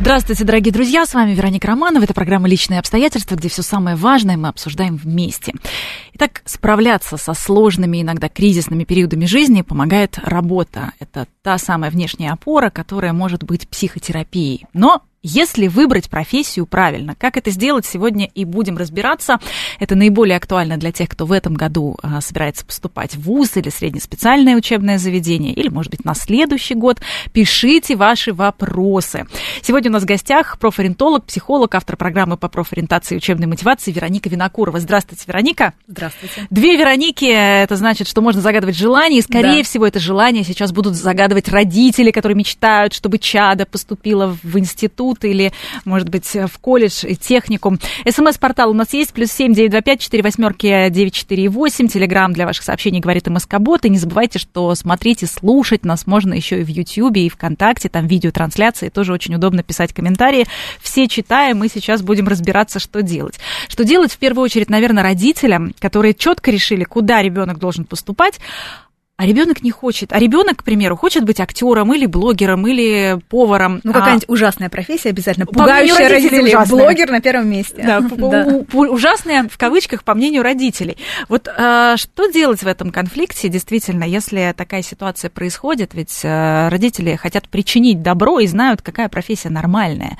Здравствуйте, дорогие друзья, с вами Вероника Романова. Это программа «Личные обстоятельства», где все самое важное мы обсуждаем вместе. Итак, справляться со сложными, иногда кризисными периодами жизни помогает работа. Это та самая внешняя опора, которая может быть психотерапией. Но если выбрать профессию правильно, как это сделать, сегодня и будем разбираться. Это наиболее актуально для тех, кто в этом году а, собирается поступать в ВУЗ или среднеспециальное учебное заведение, или, может быть, на следующий год. Пишите ваши вопросы. Сегодня у нас в гостях профориентолог, психолог, автор программы по профориентации и учебной мотивации Вероника Винокурова. Здравствуйте, Вероника. Здравствуйте. Две Вероники, это значит, что можно загадывать желание, и, скорее да. всего, это желание сейчас будут загадывать родители, которые мечтают, чтобы чада поступила в институт или, может быть, в колледж и техникум. СМС-портал у нас есть, плюс семь девять два пять четыре восьмерки девять четыре восемь. Телеграмм для ваших сообщений говорит МСК-бот. И не забывайте, что смотрите, слушать нас можно еще и в Ютьюбе, и ВКонтакте, там видеотрансляции, тоже очень удобно писать комментарии. Все читаем, мы сейчас будем разбираться, что делать. Что делать, в первую очередь, наверное, родителям, которые четко решили, куда ребенок должен поступать, а ребенок не хочет. А ребенок, к примеру, хочет быть актером или блогером или поваром. Ну, какая-нибудь а... ужасная профессия обязательно. Пугающая родителей. Ужасная. Блогер на первом месте. Да, ужасная в кавычках по мнению родителей. Вот а, что делать в этом конфликте, действительно, если такая ситуация происходит? Ведь а, родители хотят причинить добро и знают, какая профессия нормальная.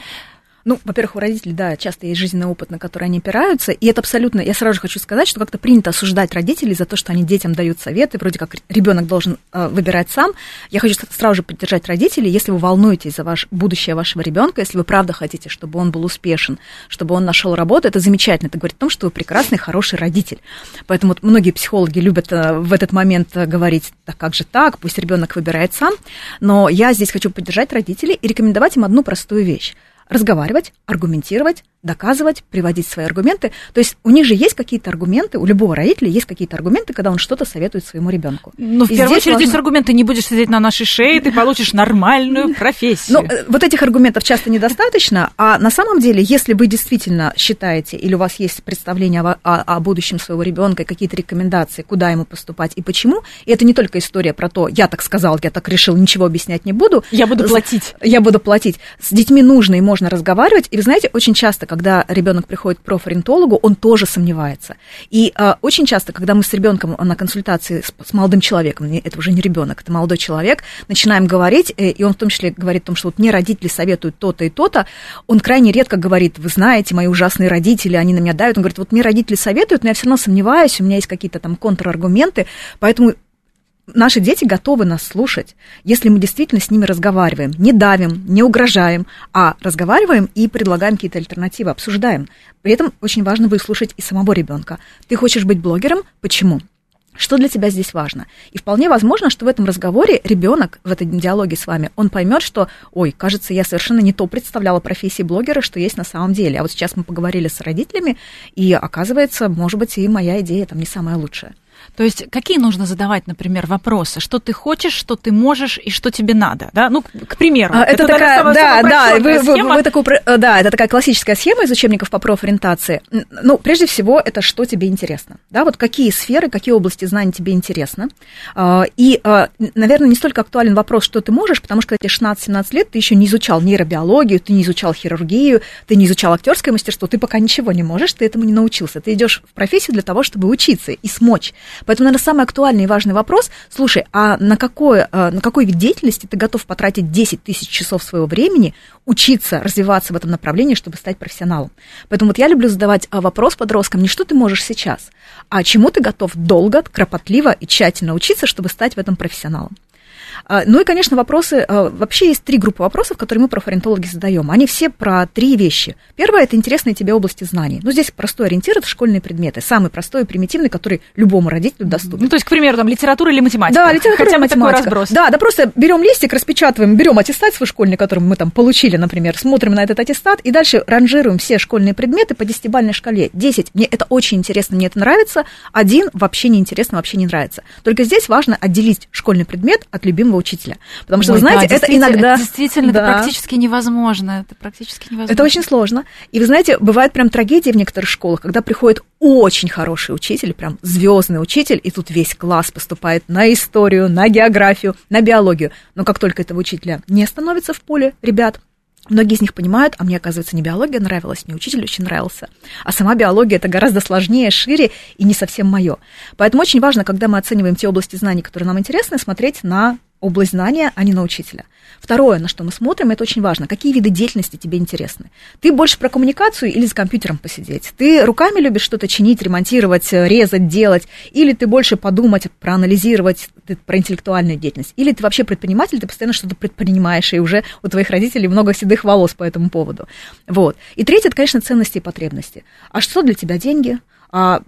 Ну, во-первых, у родителей, да, часто есть жизненный опыт, на который они опираются, и это абсолютно, я сразу же хочу сказать, что как-то принято осуждать родителей за то, что они детям дают советы, вроде как ребенок должен э, выбирать сам. Я хочу сразу же поддержать родителей, если вы волнуетесь за ваше будущее вашего ребенка, если вы правда хотите, чтобы он был успешен, чтобы он нашел работу, это замечательно, это говорит о том, что вы прекрасный, хороший родитель. Поэтому вот многие психологи любят э, в этот момент э, говорить, так как же так, пусть ребенок выбирает сам, но я здесь хочу поддержать родителей и рекомендовать им одну простую вещь разговаривать, аргументировать, доказывать, приводить свои аргументы. То есть у них же есть какие-то аргументы, у любого родителя есть какие-то аргументы, когда он что-то советует своему ребенку. Ну, в первую очередь, важно... здесь аргументы не будешь сидеть на нашей шее, ты получишь нормальную профессию. Ну, вот этих аргументов часто недостаточно, а на самом деле, если вы действительно считаете, или у вас есть представление о, о, о будущем своего ребенка, какие-то рекомендации, куда ему поступать и почему, и это не только история про то, я так сказал, я так решил, ничего объяснять не буду. Я буду платить. Я буду платить. С детьми нужно и можно разговаривать, и вы знаете, очень часто, когда ребенок приходит к профориентологу, он тоже сомневается. И э, очень часто, когда мы с ребенком на консультации с, с молодым человеком, это уже не ребенок, это молодой человек, начинаем говорить, э, и он в том числе говорит о том, что вот мне родители советуют то-то и то-то, он крайне редко говорит, вы знаете, мои ужасные родители, они на меня давят, он говорит, вот мне родители советуют, но я все равно сомневаюсь, у меня есть какие-то там контраргументы, поэтому наши дети готовы нас слушать, если мы действительно с ними разговариваем, не давим, не угрожаем, а разговариваем и предлагаем какие-то альтернативы, обсуждаем. При этом очень важно выслушать и самого ребенка. Ты хочешь быть блогером? Почему? Что для тебя здесь важно? И вполне возможно, что в этом разговоре ребенок в этом диалоге с вами, он поймет, что, ой, кажется, я совершенно не то представляла профессии блогера, что есть на самом деле. А вот сейчас мы поговорили с родителями, и оказывается, может быть, и моя идея там не самая лучшая. То есть какие нужно задавать, например, вопросы? Что ты хочешь, что ты можешь и что тебе надо? Да? Ну, к примеру. А, это, это такая, да, да, вы, вы, вы такую, э, да, это такая классическая схема из учебников по профориентации. Ну, прежде всего, это что тебе интересно. Да, вот какие сферы, какие области знаний тебе интересно. А, и, а, наверное, не столько актуален вопрос, что ты можешь, потому что тебе 16-17 лет, ты еще не изучал нейробиологию, ты не изучал хирургию, ты не изучал актерское мастерство, ты пока ничего не можешь, ты этому не научился. Ты идешь в профессию для того, чтобы учиться и смочь. Поэтому, наверное, самый актуальный и важный вопрос, слушай, а на какой, э, на какой вид деятельности ты готов потратить 10 тысяч часов своего времени, учиться, развиваться в этом направлении, чтобы стать профессионалом? Поэтому вот я люблю задавать э, вопрос подросткам, не что ты можешь сейчас, а чему ты готов долго, кропотливо и тщательно учиться, чтобы стать в этом профессионалом. А, ну и, конечно, вопросы, а, вообще есть три группы вопросов, которые мы профориентологи задаем. Они все про три вещи. Первое – это интересные тебе области знаний. Ну, здесь простой ориентир – это школьные предметы. Самый простой и примитивный, который любому родителю доступен. Ну, то есть, к примеру, там литература или математика? Да, литература Хотя или математика. Такой разброс. Да, да, просто берем листик, распечатываем, берем аттестат свой школьный, который мы там получили, например, смотрим на этот аттестат, и дальше ранжируем все школьные предметы по десятибальной шкале. 10 – мне это очень интересно, мне это нравится, один – вообще не интересно, вообще не нравится. Только здесь важно отделить школьный предмет от любимого учителя. Потому что, Ой, вы знаете, да, это иногда... Действительно, да. это практически невозможно. Это практически невозможно. Это очень сложно. И вы знаете, бывает прям трагедия в некоторых школах, когда приходит очень хороший учитель, прям звездный учитель, и тут весь класс поступает на историю, на географию, на биологию. Но как только этого учителя не становится в поле ребят, Многие из них понимают, а мне, оказывается, не биология нравилась, мне учитель очень нравился. А сама биология это гораздо сложнее, шире и не совсем мое. Поэтому очень важно, когда мы оцениваем те области знаний, которые нам интересны, смотреть на область знания, а не на учителя. Второе, на что мы смотрим, это очень важно. Какие виды деятельности тебе интересны? Ты больше про коммуникацию или с компьютером посидеть? Ты руками любишь что-то чинить, ремонтировать, резать, делать? Или ты больше подумать, проанализировать про интеллектуальную деятельность? Или ты вообще предприниматель, ты постоянно что-то предпринимаешь, и уже у твоих родителей много седых волос по этому поводу. Вот. И третье, это, конечно, ценности и потребности. А что для тебя деньги? А,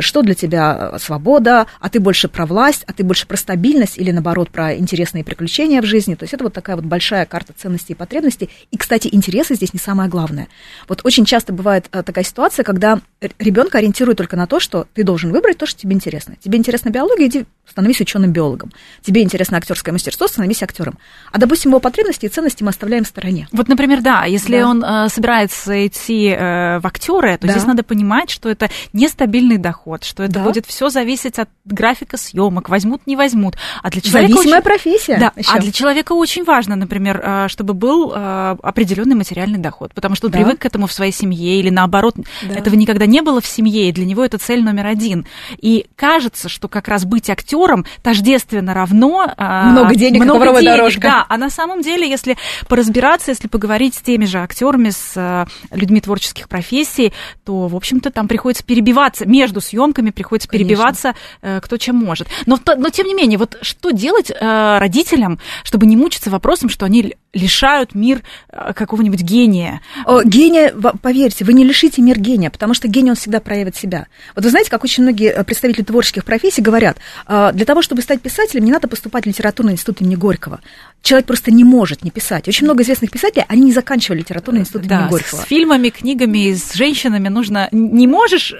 что для тебя свобода, а ты больше про власть, а ты больше про стабильность или, наоборот, про интересные приключения в жизни. То есть это вот такая вот большая карта ценностей и потребностей. И, кстати, интересы здесь не самое главное. Вот очень часто бывает а, такая ситуация, когда ребенка ориентируют только на то, что ты должен выбрать то, что тебе интересно. Тебе интересна биология, иди становись ученым биологом. Тебе интересно актерское мастерство, становись актером. А, допустим, его потребности и ценности мы оставляем в стороне. Вот, например, да, если да. он э, собирается идти э, в актеры, то да. здесь надо понимать, что это нестабильный доход, что это да. будет все зависеть от графика съемок, возьмут, не возьмут. А для человека Зависимая очень... профессия. Да, еще. а для человека очень важно, например, э, чтобы был э, определенный материальный доход, потому что он да. привык к этому в своей семье, или наоборот, да. этого никогда не было в семье, и для него это цель номер один. И кажется, что как раз быть актером тождественно равно... А, много денег, много денег, дорожка. Да, а на самом деле, если поразбираться, если поговорить с теми же актерами, с э, людьми творческих профессий, то, в общем-то, там приходится перебиваться, между съемками приходится Конечно. перебиваться кто чем может. Но, но, тем не менее, вот что делать родителям, чтобы не мучиться вопросом, что они лишают мир э, какого-нибудь гения. О, гения, поверьте, вы не лишите мир гения, потому что гений, он всегда проявит себя. Вот вы знаете, как очень многие э, представители творческих профессий говорят, э, для того, чтобы стать писателем, не надо поступать в литературный институт имени Горького. Человек просто не может не писать. Очень много известных писателей, они не заканчивали литературный институт да, имени Горького. с фильмами, книгами, с женщинами нужно... Не можешь,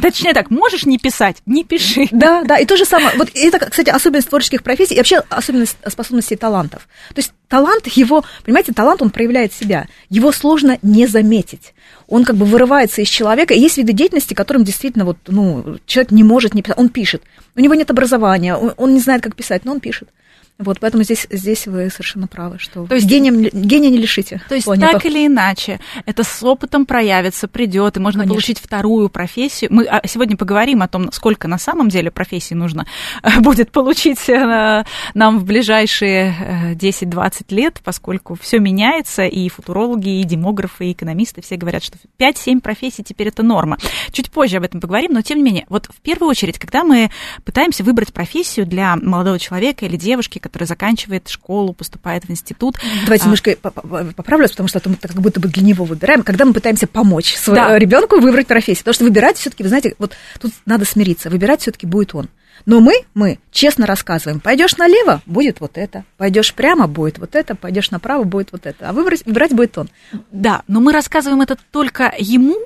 точнее так, можешь не писать, не пиши. Да, да, и то же самое. Вот это, кстати, особенность творческих профессий и вообще особенность способностей талантов. То есть талант его, понимаете, талант, он проявляет себя. Его сложно не заметить. Он как бы вырывается из человека. И есть виды деятельности, которым действительно вот, ну, человек не может не писать. Он пишет. У него нет образования, он, он не знает, как писать, но он пишет. Вот, поэтому здесь, здесь вы совершенно правы, что то есть, гением, гения не лишите. То есть планету. так или иначе, это с опытом проявится, придет, и можно Конечно. получить вторую профессию. Мы а, сегодня поговорим о том, сколько на самом деле профессий нужно э, будет получить э, нам в ближайшие 10-20 э, лет, поскольку все меняется, и футурологи, и демографы, и экономисты все говорят, что 5-7 профессий теперь это норма. Чуть позже об этом поговорим, но тем не менее, вот в первую очередь, когда мы пытаемся выбрать профессию для молодого человека или девушки, который заканчивает школу, поступает в институт. Давайте а... немножко поправлюсь, потому что мы как будто бы для него выбираем, когда мы пытаемся помочь своему да. ребенку выбрать профессию. Потому что выбирать все-таки, вы знаете, вот тут надо смириться, выбирать все-таки будет он. Но мы, мы честно рассказываем, пойдешь налево, будет вот это, пойдешь прямо, будет вот это, пойдешь направо, будет вот это, а выбрать, выбирать будет он. Да, но мы рассказываем это только ему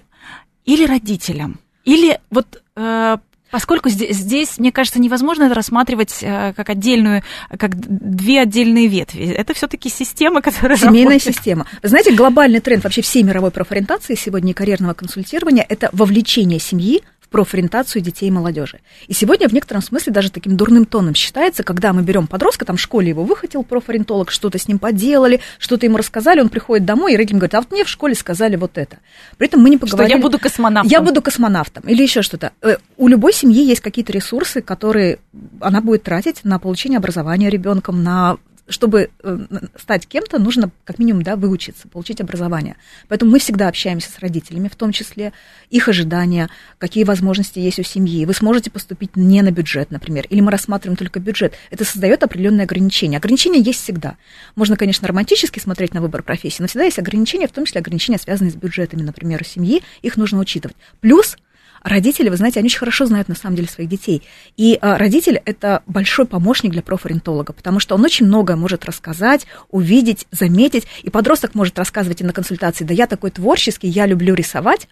или родителям? Или вот э, Поскольку здесь, здесь, мне кажется, невозможно это рассматривать э, как отдельную, как две отдельные ветви. Это все-таки система, которая Семейная работает. система. Вы знаете, глобальный тренд вообще всей мировой профориентации сегодня и карьерного консультирования – это вовлечение семьи профориентацию детей и молодежи. И сегодня в некотором смысле даже таким дурным тоном считается, когда мы берем подростка, там в школе его выхватил профориентолог, что-то с ним поделали, что-то ему рассказали, он приходит домой, и родитель говорит, а вот мне в школе сказали вот это. При этом мы не поговорили... Что я буду космонавтом. Я буду космонавтом или еще что-то. Э, у любой семьи есть какие-то ресурсы, которые она будет тратить на получение образования ребенком, на чтобы э, стать кем-то, нужно как минимум да, выучиться, получить образование. Поэтому мы всегда общаемся с родителями, в том числе их ожидания, какие возможности есть у семьи. Вы сможете поступить не на бюджет, например, или мы рассматриваем только бюджет. Это создает определенные ограничения. Ограничения есть всегда. Можно, конечно, романтически смотреть на выбор профессии, но всегда есть ограничения, в том числе ограничения, связанные с бюджетами, например, у семьи. Их нужно учитывать. Плюс Родители, вы знаете, они очень хорошо знают на самом деле своих детей. И а, родитель – это большой помощник для профориентолога, потому что он очень многое может рассказать, увидеть, заметить. И подросток может рассказывать и на консультации, да я такой творческий, я люблю рисовать,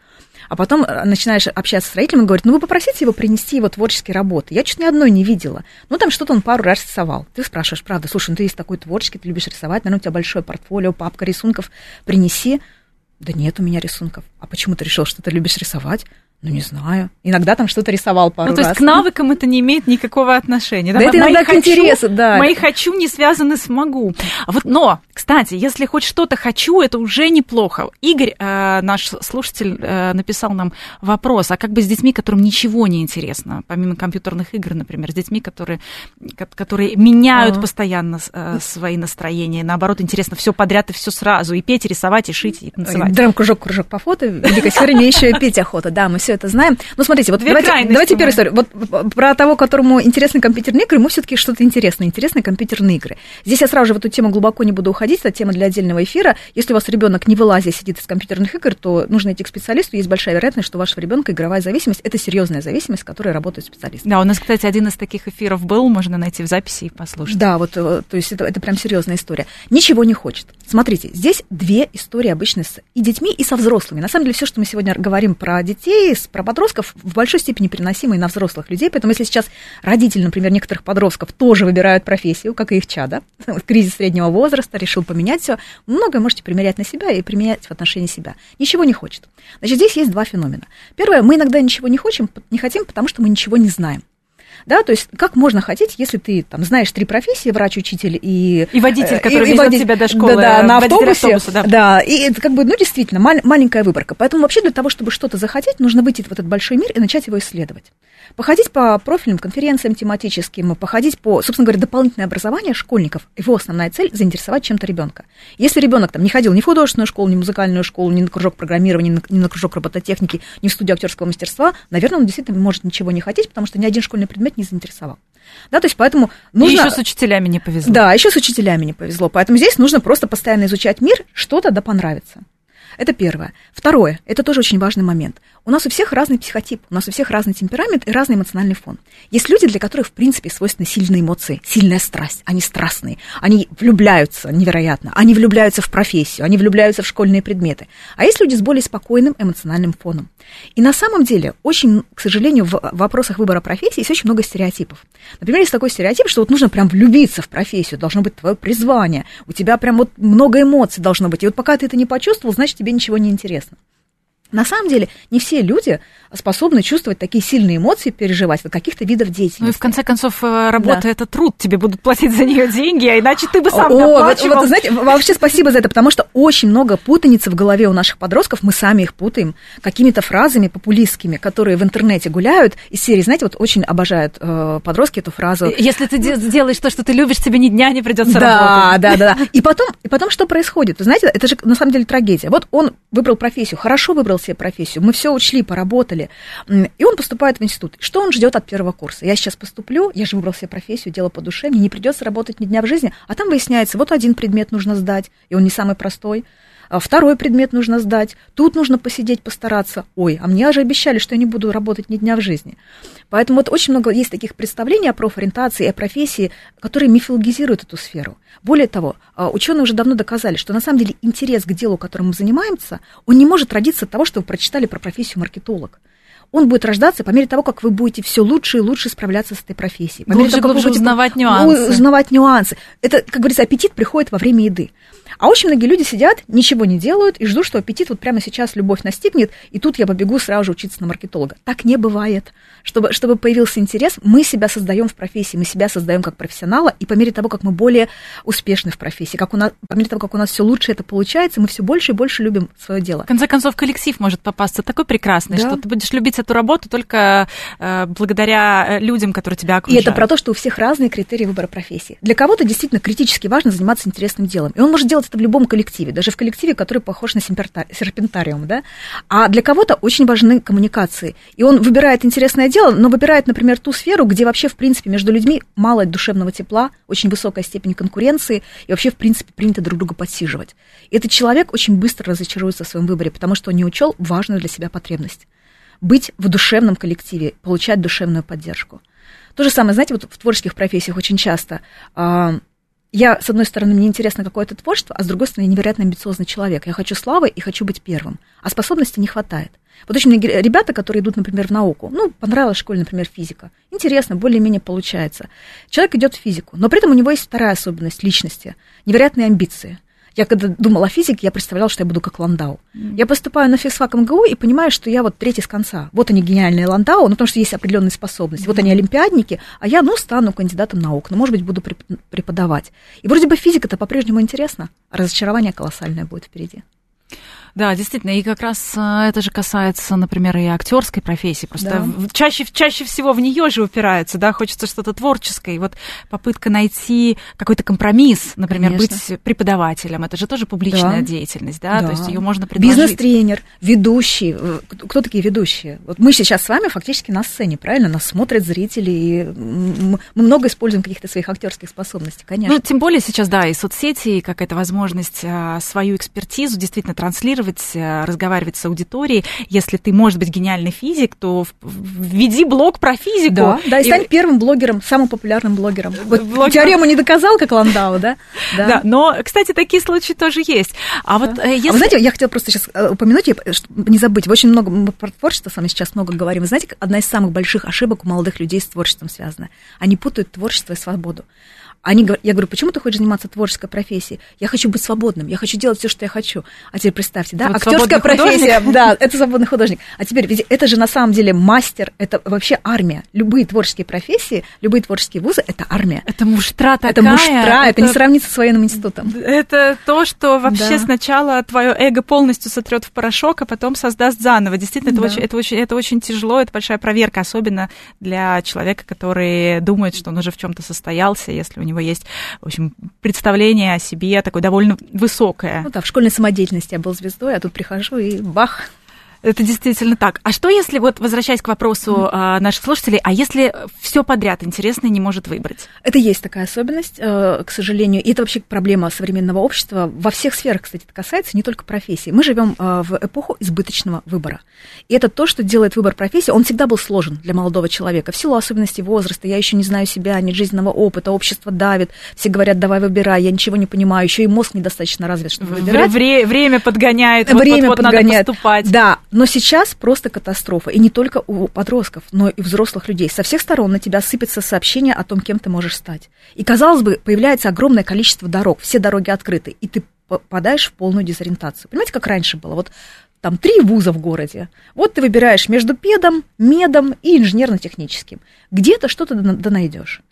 а потом э, начинаешь общаться с родителем, он говорит, ну вы попросите его принести его творческие работы. Я чуть ни одной не видела. Ну там что-то он пару раз рисовал. Ты спрашиваешь, правда, слушай, ну ты есть такой творческий, ты любишь рисовать, наверное, у тебя большое портфолио, папка рисунков, принеси. Да нет у меня рисунков. А почему ты решил, что ты любишь рисовать? Ну, не знаю. Иногда там что-то рисовал пару ну, то раз. есть к навыкам это не имеет никакого отношения. Да, да это иногда к интересу, да. Мои хочу не связаны с могу. А вот, но, кстати, если хоть что-то хочу, это уже неплохо. Игорь, э, наш слушатель, э, написал нам вопрос, а как бы с детьми, которым ничего не интересно, помимо компьютерных игр, например, с детьми, которые, которые меняют а. постоянно э, свои настроения, наоборот, интересно все подряд и все сразу, и петь, и рисовать, и шить, и танцевать. Драм-кружок, кружок по фото, в великой сфере мне еще и петь охота, да, мы все все это знаем. Ну, смотрите, вот давайте, давайте первую историю. Вот про того, которому интересны компьютерные игры, ему все-таки что-то интересное, интересные компьютерные игры. Здесь я сразу же в эту тему глубоко не буду уходить, это тема для отдельного эфира. Если у вас ребенок не вылазя сидит из компьютерных игр, то нужно идти к специалисту. Есть большая вероятность, что у вашего ребенка игровая зависимость это серьезная зависимость, с которой работают специалисты. Да, у нас, кстати, один из таких эфиров был, можно найти в записи и послушать. Да, вот, э, то есть это, это прям серьезная история. Ничего не хочет. Смотрите, здесь две истории обычно с и детьми, и со взрослыми. На самом деле, все, что мы сегодня говорим про детей, про подростков, в большой степени переносимые на взрослых людей. Поэтому если сейчас родители, например, некоторых подростков тоже выбирают профессию, как и их чада, кризис среднего возраста, решил поменять все, многое можете примерять на себя и применять в отношении себя. Ничего не хочет. Значит, здесь есть два феномена. Первое, мы иногда ничего не хотим, не хотим, потому что мы ничего не знаем. Да, то есть как можно хотеть, если ты там знаешь три профессии, врач, учитель и... И водитель, который и, и тебя до школы. Да, да на автобусе. Автобуса, да. да, и это как бы, ну, действительно, мал- маленькая выборка. Поэтому вообще для того, чтобы что-то захотеть, нужно выйти в этот большой мир и начать его исследовать походить по профильным конференциям тематическим, походить по, собственно говоря, дополнительное образование школьников. Его основная цель – заинтересовать чем-то ребенка. Если ребенок там не ходил ни в художественную школу, ни в музыкальную школу, ни на кружок программирования, ни на, ни на кружок робототехники, ни в студию актерского мастерства, наверное, он действительно может ничего не хотеть, потому что ни один школьный предмет не заинтересовал. Да, то есть поэтому нужно... И еще с учителями не повезло. Да, еще с учителями не повезло. Поэтому здесь нужно просто постоянно изучать мир, что-то да понравится. Это первое. Второе, это тоже очень важный момент. У нас у всех разный психотип, у нас у всех разный темперамент и разный эмоциональный фон. Есть люди, для которых, в принципе, свойственны сильные эмоции, сильная страсть. Они страстные, они влюбляются невероятно, они влюбляются в профессию, они влюбляются в школьные предметы. А есть люди с более спокойным эмоциональным фоном. И на самом деле, очень, к сожалению, в вопросах выбора профессии есть очень много стереотипов. Например, есть такой стереотип, что вот нужно прям влюбиться в профессию, должно быть твое призвание, у тебя прям вот много эмоций должно быть. И вот пока ты это не почувствовал, значит, тебе ничего не интересно. На самом деле, не все люди способны чувствовать такие сильные эмоции, переживать от каких-то видов деятельности. Ну и в конце концов, э, работа да. это труд, тебе будут платить за нее деньги, а иначе ты бы сам О, вот, вот, знаете, вообще спасибо за это, потому что очень много путаницы в голове у наших подростков, мы сами их путаем какими-то фразами популистскими, которые в интернете гуляют, из серии, знаете, вот очень обожают э, подростки эту фразу. Если ты делаешь то, что ты любишь, тебе ни дня не придется да, работать. Да, да, да. И потом, и потом что происходит? Знаете, это же на самом деле трагедия. Вот он выбрал профессию, хорошо выбрал себе профессию, мы все учли, поработали, и он поступает в институт. Что он ждет от первого курса? Я сейчас поступлю, я же выбрал себе профессию, дело по душе, мне не придется работать ни дня в жизни, а там выясняется, вот один предмет нужно сдать, и он не самый простой, второй предмет нужно сдать, тут нужно посидеть, постараться. Ой, а мне же обещали, что я не буду работать ни дня в жизни. Поэтому вот очень много есть таких представлений о профориентации, о профессии, которые мифологизируют эту сферу. Более того, а, ученые уже давно доказали, что на самом деле интерес к делу, которым мы занимаемся, он не может родиться от того, что вы прочитали про профессию маркетолог он будет рождаться по мере того, как вы будете все лучше и лучше справляться с этой профессией. По глубже, мере того, глубже будете узнавать нюансы. Узнавать нюансы. Это, как говорится, аппетит приходит во время еды. А очень многие люди сидят, ничего не делают и ждут, что аппетит вот прямо сейчас любовь настигнет, и тут я побегу сразу же учиться на маркетолога. Так не бывает. Чтобы, чтобы появился интерес, мы себя создаем в профессии, мы себя создаем как профессионала, и по мере того, как мы более успешны в профессии, как у нас, по мере того, как у нас все лучше это получается, мы все больше и больше любим свое дело. В конце концов, коллектив может попасться такой прекрасный, да. что ты будешь любить эту работу только э, благодаря э, людям, которые тебя окружают. И это про то, что у всех разные критерии выбора профессии. Для кого-то действительно критически важно заниматься интересным делом, и он может делать это в любом коллективе, даже в коллективе, который похож на серпентариум, да. А для кого-то очень важны коммуникации, и он выбирает интересное дело, но выбирает, например, ту сферу, где вообще, в принципе, между людьми мало душевного тепла, очень высокая степень конкуренции, и вообще, в принципе, принято друг друга подсиживать. И этот человек очень быстро разочаруется в своем выборе, потому что он не учел важную для себя потребность. Быть в душевном коллективе, получать душевную поддержку. То же самое, знаете, вот в творческих профессиях очень часто а, я, с одной стороны, мне интересно какое-то творчество, а с другой стороны, я невероятно амбициозный человек. Я хочу славы и хочу быть первым. А способностей не хватает. Вот очень многие ребята, которые идут, например, в науку, ну, понравилась в школе, например, физика. Интересно, более-менее получается. Человек идет в физику, но при этом у него есть вторая особенность личности, невероятные амбиции – я когда думала о физике, я представляла, что я буду как Ландау. Mm. Я поступаю на физфак МГУ и понимаю, что я вот третий с конца. Вот они гениальные Ландау, ну, потому что есть определенные способности. Mm. Вот они олимпиадники, а я, ну, стану кандидатом наук, ну, может быть, буду преподавать. И вроде бы физика-то по-прежнему интересна, а разочарование колоссальное будет впереди. Да, действительно, и как раз э, это же касается, например, и актерской профессии. Просто да. чаще, чаще всего в нее же упираются, да, хочется что-то творческое. И вот попытка найти какой-то компромисс, например, Конечно. быть преподавателем, это же тоже публичная да. деятельность, да? да, то есть ее можно предложить. Бизнес-тренер, ведущий. Э, кто такие ведущие? Вот мы сейчас с вами фактически на сцене, правильно? Нас смотрят зрители, и мы много используем каких-то своих актерских способностей, конечно. Ну, тем более сейчас, да, и соцсети, и какая-то возможность а, свою экспертизу действительно транслировать коммуницировать, э, разговаривать с аудиторией. Если ты, может быть, гениальный физик, то введи блог про физику. Да, да и, и стань первым блогером, самым популярным блогером. Вот блогером. теорему не доказал, как Ландау, да? да? Да, но, кстати, такие случаи тоже есть. А вот да. если... А вы знаете, я хотела просто сейчас э, упомянуть, не забыть, вы очень много, мы про творчество с вами сейчас много говорим. Вы знаете, одна из самых больших ошибок у молодых людей с творчеством связана. Они путают творчество и свободу. Они говорят, я говорю, почему ты хочешь заниматься творческой профессией? Я хочу быть свободным, я хочу делать все, что я хочу. А теперь представьте, да, вот актерская профессия, художник. да, это свободный художник. А теперь, ведь это же на самом деле мастер, это вообще армия. Любые творческие профессии, любые творческие вузы, это армия. Это муштра такая. Это муштра, это, это не сравнится с военным институтом. Это то, что вообще да. сначала твое эго полностью сотрет в порошок, а потом создаст заново. Действительно, это, да. очень, это, очень, это очень тяжело, это большая проверка, особенно для человека, который думает, что он уже в чем-то состоялся, если у него него есть, в общем, представление о себе такое довольно высокое. Ну да, в школьной самодеятельности я был звездой, а тут прихожу и бах, это действительно так. А что если, вот возвращаясь к вопросу mm. наших слушателей, а если все подряд интересное не может выбрать? Это есть такая особенность, э, к сожалению. И это вообще проблема современного общества. Во всех сферах, кстати, это касается не только профессии. Мы живем э, в эпоху избыточного выбора. И это то, что делает выбор профессии. Он всегда был сложен для молодого человека. В силу особенностей возраста, я еще не знаю себя, нет жизненного опыта, общество давит. Все говорят, давай выбирай, я ничего не понимаю. Еще и мозг недостаточно развит, чтобы выбирать. Вре- время подгоняет. Время вот, вот, подгоняет. Надо поступать. Да, но сейчас просто катастрофа. И не только у подростков, но и взрослых людей. Со всех сторон на тебя сыпятся сообщения о том, кем ты можешь стать. И, казалось бы, появляется огромное количество дорог, все дороги открыты, и ты попадаешь в полную дезориентацию. Понимаете, как раньше было? Вот там три вуза в городе. Вот ты выбираешь между педом, медом и инженерно-техническим. Где-то что-то да найдешь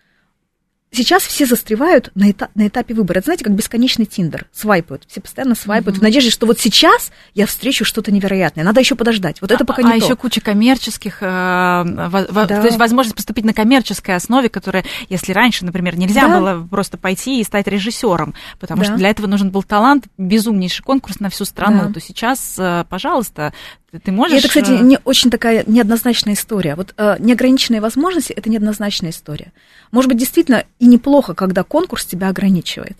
сейчас все застревают на, этап, на этапе выбора. Это, знаете, как бесконечный тиндер. Свайпают. Все постоянно свайпают. Mm-hmm. В надежде, что вот сейчас я встречу что-то невероятное. Надо еще подождать. Вот это пока не а то. еще куча коммерческих, э, да. то есть возможность поступить на коммерческой основе, которая, если раньше, например, нельзя да. было просто пойти и стать режиссером, потому да. что для этого нужен был талант, безумнейший конкурс на всю страну, да. то сейчас, э, пожалуйста, ты можешь... И это, кстати, э, не очень такая неоднозначная история. Вот э, неограниченные возможности – это неоднозначная история. Может быть, действительно и неплохо, когда конкурс тебя ограничивает.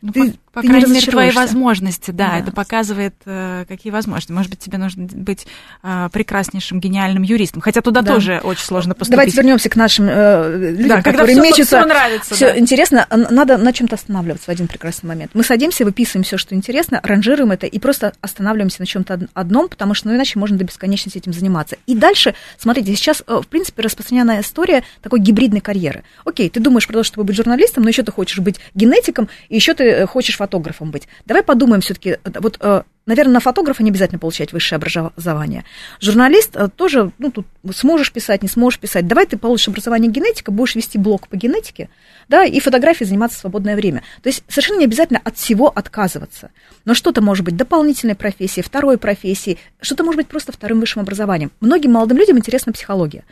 Ну, ты, по, ты крайней мере, твои возможности, да, да, это показывает, э, какие возможности. Может быть, тебе нужно быть э, прекраснейшим, гениальным юристом, хотя туда да. тоже очень сложно поступить. Давайте вернемся к нашим э, людям, да, которые всё, мечутся. Всё нравится. Все да. интересно, надо на чем-то останавливаться в один прекрасный момент. Мы садимся, выписываем все, что интересно, ранжируем это и просто останавливаемся на чем-то одном, потому что, ну, иначе можно до бесконечности этим заниматься. И дальше, смотрите, сейчас, э, в принципе, распространенная история такой гибридной карьеры. Окей, ты думаешь про то, чтобы быть журналистом, но еще ты хочешь быть генетиком, и еще ты Э, хочешь фотографом быть. Давай подумаем все-таки, э, вот, э, наверное, на фотографа не обязательно получать высшее образование. Журналист тоже, ну, тут сможешь писать, не сможешь писать. Давай ты получишь образование генетика, будешь вести блог по генетике, да, и фотографией заниматься в свободное время. То есть совершенно не обязательно от всего отказываться. Но что-то может быть дополнительной профессией, второй профессией, что-то может быть просто вторым высшим образованием. Многим молодым людям интересна психология.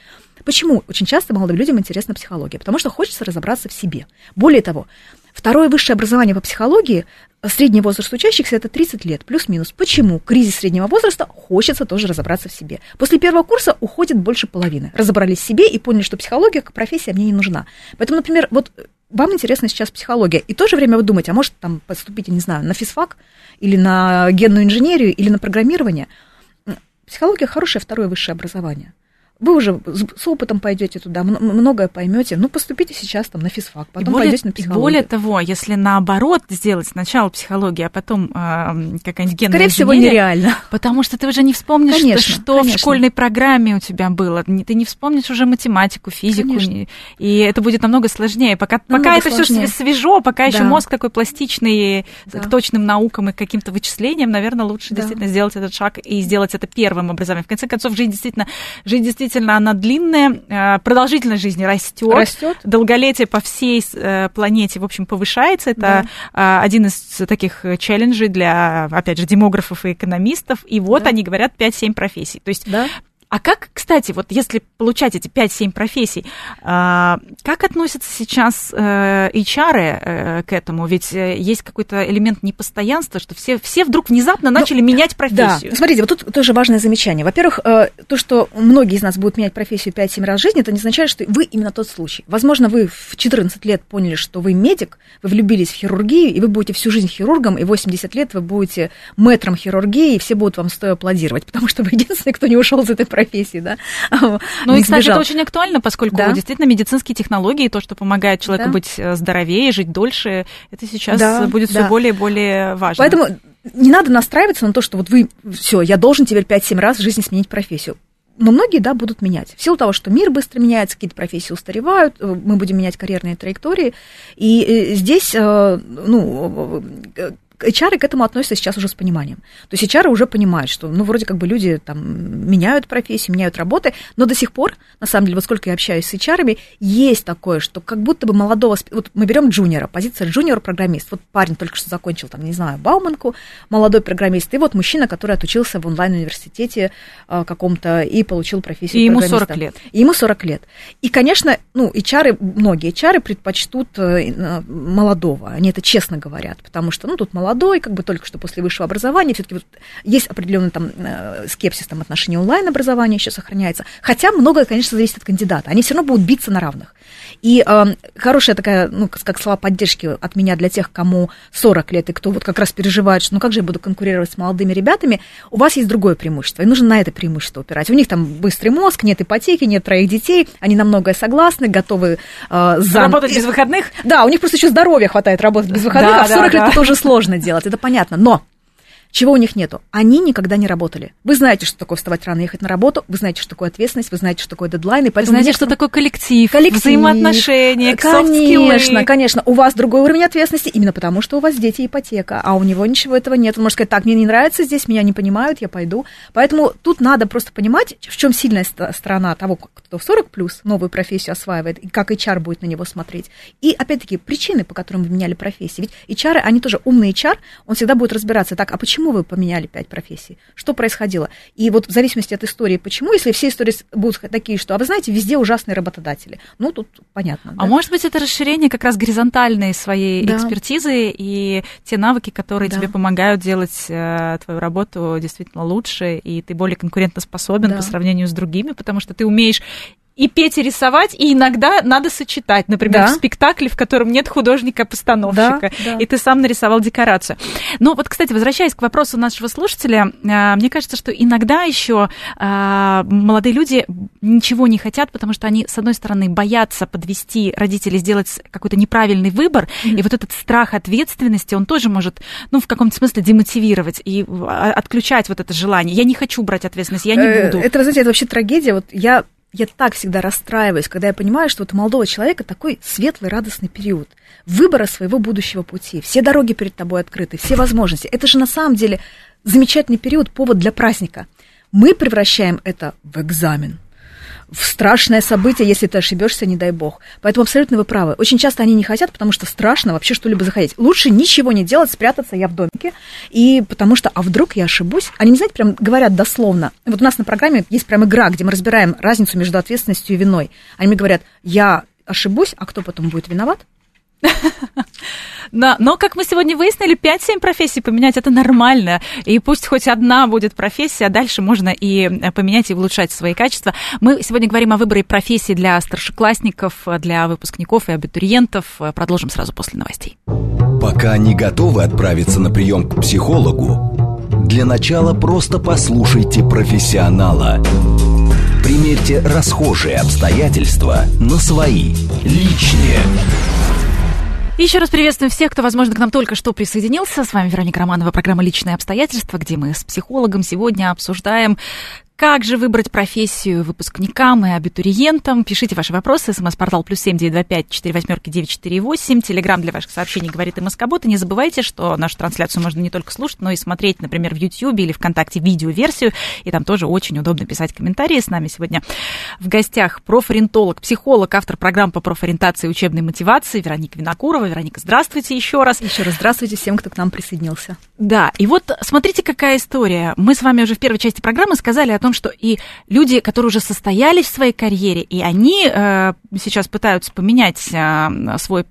Почему? Очень часто молодым людям интересна психология, потому что хочется разобраться в себе. Более того, Второе высшее образование по психологии, средний возраст учащихся это 30 лет, плюс-минус. Почему? Кризис среднего возраста, хочется тоже разобраться в себе. После первого курса уходит больше половины. Разобрались в себе и поняли, что психология как профессия мне не нужна. Поэтому, например, вот вам интересна сейчас психология, и в то же время вы думаете, а может там поступить, я не знаю, на физфак, или на генную инженерию, или на программирование – психология хорошее второе высшее образование. Вы уже с опытом пойдете туда, многое поймете. Ну, поступите сейчас там на физфак, потом более, пойдете на психологию. Более того, если наоборот сделать сначала психологию, а потом э, какая-нибудь генная Скорее всего, нереально. Потому что ты уже не вспомнишь, конечно, что конечно. в школьной программе у тебя было. Ты не вспомнишь уже математику, физику. Не, и это будет намного сложнее. Пока, намного пока это все свежо, пока да. еще мозг такой пластичный да. к точным наукам и к каким-то вычислениям, наверное, лучше да. действительно сделать этот шаг и сделать это первым образованием. В конце концов, жизнь действительно, жизнь действительно действительно она длинная, э, продолжительность жизни растет, растет. долголетие по всей э, планете, в общем, повышается. Это да. Э, один из таких челленджей для, опять же, демографов и экономистов. И вот да. они говорят 5-7 профессий. То есть да. А как, кстати, вот если получать эти 5-7 профессий, а, как относятся сейчас э, HR э, к этому? Ведь э, есть какой-то элемент непостоянства, что все, все вдруг внезапно ну, начали ну, менять профессию. Да, смотрите, вот тут тоже важное замечание. Во-первых, то, что многие из нас будут менять профессию 5-7 раз в жизни, это не означает, что вы именно тот случай. Возможно, вы в 14 лет поняли, что вы медик, вы влюбились в хирургию, и вы будете всю жизнь хирургом, и 80 лет вы будете мэтром хирургии, и все будут вам стоя аплодировать, потому что вы единственный, кто не ушел из этой профессии, да. Ну и, кстати, это очень актуально, поскольку да. действительно медицинские технологии, то, что помогает человеку да. быть э, здоровее, жить дольше, это сейчас да, будет да. все более и более важно. Поэтому не надо настраиваться на то, что вот вы, все, я должен теперь 5-7 раз в жизни сменить профессию. Но многие, да, будут менять. В силу того, что мир быстро меняется, какие-то профессии устаревают, э, мы будем менять карьерные траектории. И э, здесь, ну, HR к этому относятся сейчас уже с пониманием. То есть HR уже понимают, что, ну, вроде как бы люди там меняют профессии, меняют работы, но до сих пор, на самом деле, вот сколько я общаюсь с HR, есть такое, что как будто бы молодого, вот мы берем джуниора, позиция джуниор-программист, вот парень только что закончил, там, не знаю, Бауманку, молодой программист, и вот мужчина, который отучился в онлайн-университете э, каком-то и получил профессию И ему 40 лет. И ему 40 лет. И, конечно, ну, HR, многие HR предпочтут э, молодого, они это честно говорят, потому что, ну, тут молодой молодой, как бы только что после высшего образования, все-таки вот есть определенный там э, скепсис там отношении онлайн-образования еще сохраняется. Хотя многое, конечно, зависит от кандидата. Они все равно будут биться на равных. И э, хорошая такая, ну, как слова поддержки от меня для тех, кому 40 лет, и кто вот как раз переживает, что ну как же я буду конкурировать с молодыми ребятами, у вас есть другое преимущество, и нужно на это преимущество упирать. У них там быстрый мозг, нет ипотеки, нет троих детей, они на многое согласны, готовы э, за... Работать без выходных? Да, у них просто еще здоровья хватает работать без выходных, да, а в 40 да, лет да. это уже сложно делать, это понятно. Но чего у них нету? Они никогда не работали. Вы знаете, что такое вставать рано и ехать на работу, вы знаете, что такое ответственность, вы знаете, что такое дедлайн. И вы знаете, что такое коллектив, коллектив взаимоотношения, Конечно, конечно. У вас другой уровень ответственности, именно потому, что у вас дети и ипотека, а у него ничего этого нет. Он может сказать, так, мне не нравится здесь, меня не понимают, я пойду. Поэтому тут надо просто понимать, в чем сильная сторона того, кто в 40 плюс новую профессию осваивает, и как HR будет на него смотреть. И, опять-таки, причины, по которым вы меняли профессии. Ведь HR, они тоже умный HR, он всегда будет разбираться, так, а почему почему вы поменяли пять профессий, что происходило. И вот в зависимости от истории, почему, если все истории будут такие, что, а вы знаете, везде ужасные работодатели, ну, тут понятно. А да? может быть, это расширение как раз горизонтальной своей да. экспертизы и те навыки, которые да. тебе помогают делать э, твою работу действительно лучше, и ты более конкурентоспособен да. по сравнению с другими, потому что ты умеешь и петь, и рисовать, и иногда надо сочетать. Например, да. в спектакле, в котором нет художника-постановщика, да, да. и ты сам нарисовал декорацию. Ну вот, кстати, возвращаясь к вопросу нашего слушателя, а, мне кажется, что иногда еще а, молодые люди ничего не хотят, потому что они, с одной стороны, боятся подвести родителей, сделать какой-то неправильный выбор, mm-hmm. и вот этот страх ответственности, он тоже может, ну, в каком-то смысле демотивировать и а, отключать вот это желание. Я не хочу брать ответственность, я не э, буду. Это, вы знаете, это вообще трагедия. Вот я я так всегда расстраиваюсь, когда я понимаю, что вот у молодого человека такой светлый, радостный период выбора своего будущего пути. Все дороги перед тобой открыты, все возможности. Это же на самом деле замечательный период, повод для праздника. Мы превращаем это в экзамен в страшное событие, если ты ошибешься, не дай бог. Поэтому абсолютно вы правы. Очень часто они не хотят, потому что страшно вообще что-либо заходить. Лучше ничего не делать, спрятаться я в домике, и потому что, а вдруг я ошибусь? Они, не знаете, прям говорят дословно. Вот у нас на программе есть прям игра, где мы разбираем разницу между ответственностью и виной. Они мне говорят, я ошибусь, а кто потом будет виноват? Но, но, как мы сегодня выяснили, 5-7 профессий поменять это нормально. И пусть хоть одна будет профессия, а дальше можно и э, поменять и улучшать свои качества. Мы сегодня говорим о выборе профессий для старшеклассников, для выпускников и абитуриентов. Продолжим сразу после новостей. Пока не готовы отправиться на прием к психологу, Для начала просто послушайте профессионала. Примерьте расхожие обстоятельства на свои, личные. Еще раз приветствуем всех, кто, возможно, к нам только что присоединился. С вами Вероника Романова, программа «Личные обстоятельства», где мы с психологом сегодня обсуждаем как же выбрать профессию выпускникам и абитуриентам? Пишите ваши вопросы. СМС-портал плюс семь девять два пять четыре восьмерки девять четыре восемь. Телеграмм для ваших сообщений говорит и Москобот. И не забывайте, что нашу трансляцию можно не только слушать, но и смотреть, например, в YouTube или ВКонтакте видеоверсию. И там тоже очень удобно писать комментарии. С нами сегодня в гостях профориентолог, психолог, автор программ по профориентации и учебной мотивации Вероника Винокурова. Вероника, здравствуйте еще раз. Еще раз здравствуйте всем, кто к нам присоединился. Да, и вот смотрите, какая история. Мы с вами уже в первой части программы сказали о том, том, что и люди, которые уже состоялись в своей карьере, и они э, сейчас пытаются поменять э, свой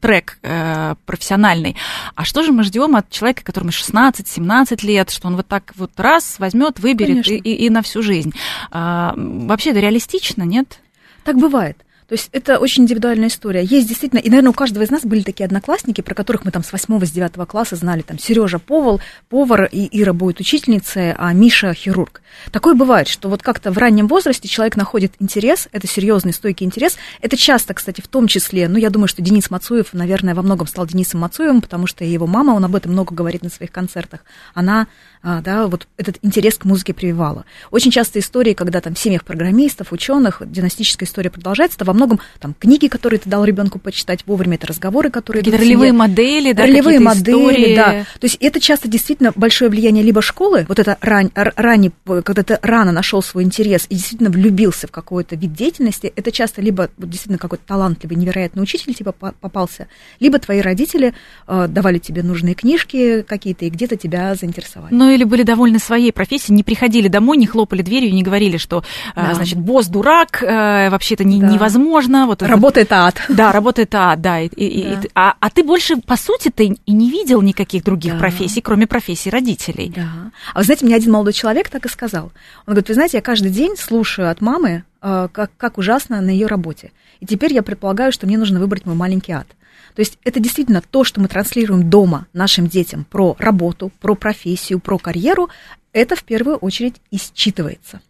трек э, профессиональный. А что же мы ждем от человека, которому 16-17 лет, что он вот так вот раз возьмет, выберет и, и, и на всю жизнь? Э, вообще это реалистично, нет? Так бывает. То есть это очень индивидуальная история. Есть действительно, и, наверное, у каждого из нас были такие одноклассники, про которых мы там с 8 с 9 класса знали, там, Сережа повар, повар, и Ира будет учительницей, а Миша хирург. Такое бывает, что вот как-то в раннем возрасте человек находит интерес, это серьезный, стойкий интерес. Это часто, кстати, в том числе, ну, я думаю, что Денис Мацуев, наверное, во многом стал Денисом Мацуевым, потому что его мама, он об этом много говорит на своих концертах, она а, да, вот этот интерес к музыке прививала. Очень часто истории, когда там в семьях программистов, ученых, династическая история продолжается, во многом там книги, которые ты дал ребенку почитать вовремя, это разговоры, которые какие-то ролевые модели, да, ролевые модели, истории. да. То есть это часто действительно большое влияние либо школы, вот это ран, ранний, когда ты рано нашел свой интерес и действительно влюбился в какой-то вид деятельности, это часто либо вот, действительно какой-то талантливый, невероятный учитель типа попался, либо твои родители э, давали тебе нужные книжки какие-то и где-то тебя заинтересовали. Ну или были довольны своей профессией, не приходили домой, не хлопали дверью, не говорили, что, э, да. значит, босс дурак, э, вообще это не, да. невозможно. Вот работает это, ад. Да, работает ад, да. И, и, да. И, а, а ты больше, по сути, ты и не видел никаких других да. профессий, кроме профессии родителей. Да. А вы знаете, мне один молодой человек так и сказал. Он говорит, вы знаете, я каждый день слушаю от мамы, э, как, как ужасно на ее работе. И теперь я предполагаю, что мне нужно выбрать мой маленький ад. То есть это действительно то, что мы транслируем дома нашим детям про работу, про профессию, про карьеру, это в первую очередь и считывается.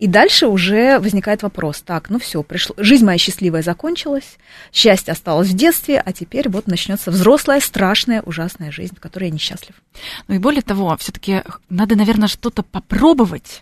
И дальше уже возникает вопрос, так, ну все, пришло, жизнь моя счастливая закончилась, счастье осталось в детстве, а теперь вот начнется взрослая, страшная, ужасная жизнь, в которой я несчастлив. Ну и более того, все-таки надо, наверное, что-то попробовать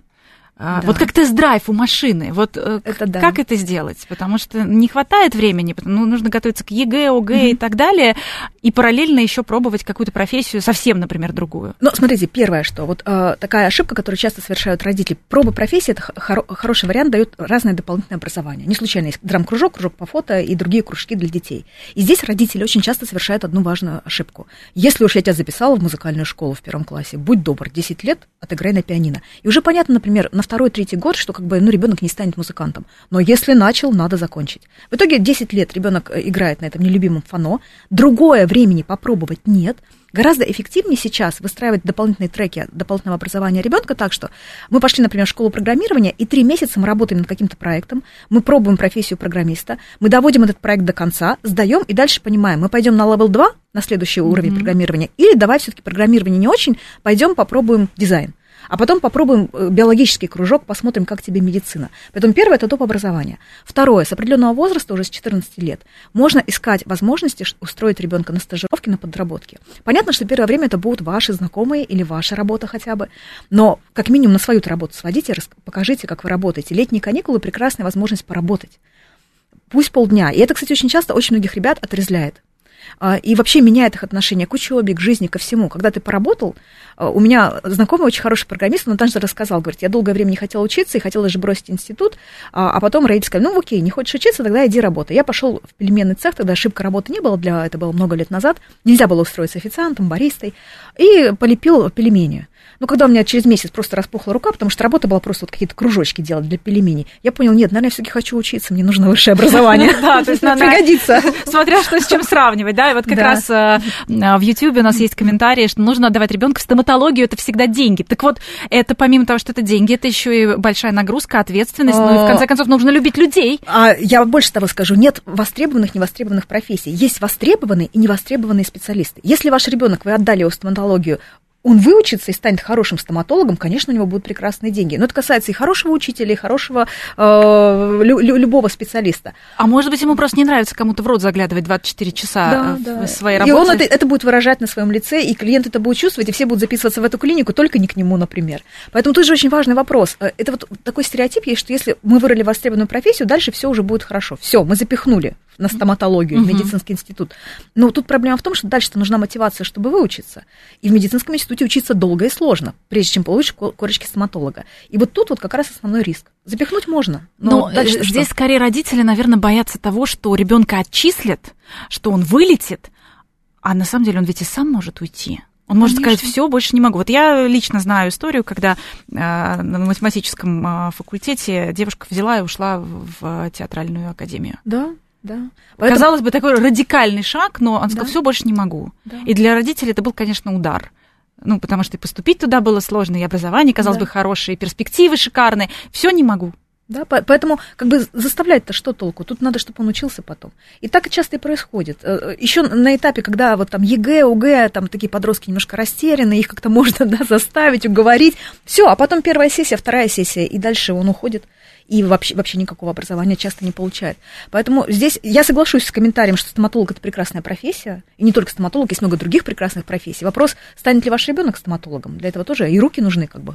да. Вот как тест-драйв у машины. Вот э, это да. как это сделать? Потому что не хватает времени, потому ну, нужно готовиться к ЕГЭ, ОГЭ угу. и так далее, и параллельно еще пробовать какую-то профессию совсем, например, другую. Ну, смотрите, первое, что вот э, такая ошибка, которую часто совершают родители. Проба профессии это хоро- хороший вариант, дает разное дополнительное образование. Не случайно есть драм-кружок, кружок по фото и другие кружки для детей. И здесь родители очень часто совершают одну важную ошибку. Если уж я тебя записала в музыкальную школу в первом классе, будь добр, 10 лет отыграй на пианино. И уже понятно, например, на второй-третий год, что как бы, ну, ребенок не станет музыкантом. Но если начал, надо закончить. В итоге 10 лет ребенок э, играет на этом нелюбимом фано, другое времени попробовать нет. Гораздо эффективнее сейчас выстраивать дополнительные треки дополнительного образования ребенка так, что мы пошли, например, в школу программирования, и три месяца мы работаем над каким-то проектом, мы пробуем профессию программиста, мы доводим этот проект до конца, сдаем и дальше понимаем, мы пойдем на level 2, на следующий уровень mm-hmm. программирования, или давай все-таки программирование не очень, пойдем попробуем дизайн а потом попробуем э, биологический кружок, посмотрим, как тебе медицина. Поэтому первое – это топ образования. Второе, с определенного возраста, уже с 14 лет, можно искать возможности устроить ребенка на стажировки, на подработки. Понятно, что первое время это будут ваши знакомые или ваша работа хотя бы, но как минимум на свою работу сводите, покажите, как вы работаете. Летние каникулы – прекрасная возможность поработать. Пусть полдня. И это, кстати, очень часто очень многих ребят отрезляет. А, и вообще меняет их отношение к учебе, к жизни, ко всему. Когда ты поработал, а, у меня знакомый очень хороший программист, он также рассказал, говорит, я долгое время не хотела учиться и хотела даже бросить институт, а, а потом родители сказали, ну окей, не хочешь учиться, тогда иди работай. Я пошел в пельменный цех, тогда ошибка работы не было, для, это было много лет назад, нельзя было устроиться официантом, баристой, и полепил пельмени. Но когда у меня через месяц просто распухла рука, потому что работа была просто вот какие-то кружочки делать для пельменей, я понял, нет, наверное, я все-таки хочу учиться, мне нужно высшее образование. Да, то есть надо пригодится. Смотря что с чем сравнивать, да, и вот как раз э, в YouTube у нас есть комментарии, что нужно отдавать ребенка в стоматологию, это всегда деньги. Так вот, это помимо того, что это деньги, это еще и большая нагрузка, ответственность, ну и в конце концов нужно любить людей. А я больше того скажу, нет востребованных, невостребованных профессий. Есть востребованные и невостребованные специалисты. Если ваш ребенок, вы отдали его в стоматологию, он выучится и станет хорошим стоматологом, конечно, у него будут прекрасные деньги. Но это касается и хорошего учителя, и хорошего э, лю- любого специалиста. А может быть, ему просто не нравится кому-то в рот заглядывать 24 часа да, в да. своей работе? И он это, это будет выражать на своем лице, и клиент это будет чувствовать, и все будут записываться в эту клинику, только не к нему, например. Поэтому тут же очень важный вопрос. Э, это вот такой стереотип есть, что если мы выбрали востребованную профессию, дальше все уже будет хорошо. Все, мы запихнули на стоматологию, в медицинский институт. Но тут проблема в том, что дальше-то нужна мотивация, чтобы выучиться. И в медицинском институте учиться долго и сложно, прежде чем получишь корочки стоматолога. И вот тут вот как раз основной риск. Запихнуть можно. Но, но здесь что? скорее родители, наверное, боятся того, что ребенка отчислят, что он вылетит, а на самом деле он ведь и сам может уйти. Он Конечно. может сказать, все, больше не могу. Вот я лично знаю историю, когда э, на математическом э, факультете девушка взяла и ушла в театральную академию. Да, да. Поэтому... Казалось бы, такой радикальный шаг, но он сказал, да. все, больше не могу. Да. И для родителей это был, конечно, удар. Ну, потому что и поступить туда было сложно, и образование, казалось да. бы, хорошее, и перспективы шикарные. Все не могу. Да, поэтому как бы заставлять-то что толку? Тут надо, чтобы он учился потом. И так часто и происходит. Э, Еще на этапе, когда вот там ЕГЭ, ОГЭ, там такие подростки немножко растеряны, их как-то можно да, заставить, уговорить. Все, а потом первая сессия, вторая сессия, и дальше он уходит и вообще, вообще никакого образования часто не получает. Поэтому здесь я соглашусь с комментарием, что стоматолог это прекрасная профессия, и не только стоматолог, есть много других прекрасных профессий. Вопрос, станет ли ваш ребенок стоматологом? Для этого тоже и руки нужны, как бы,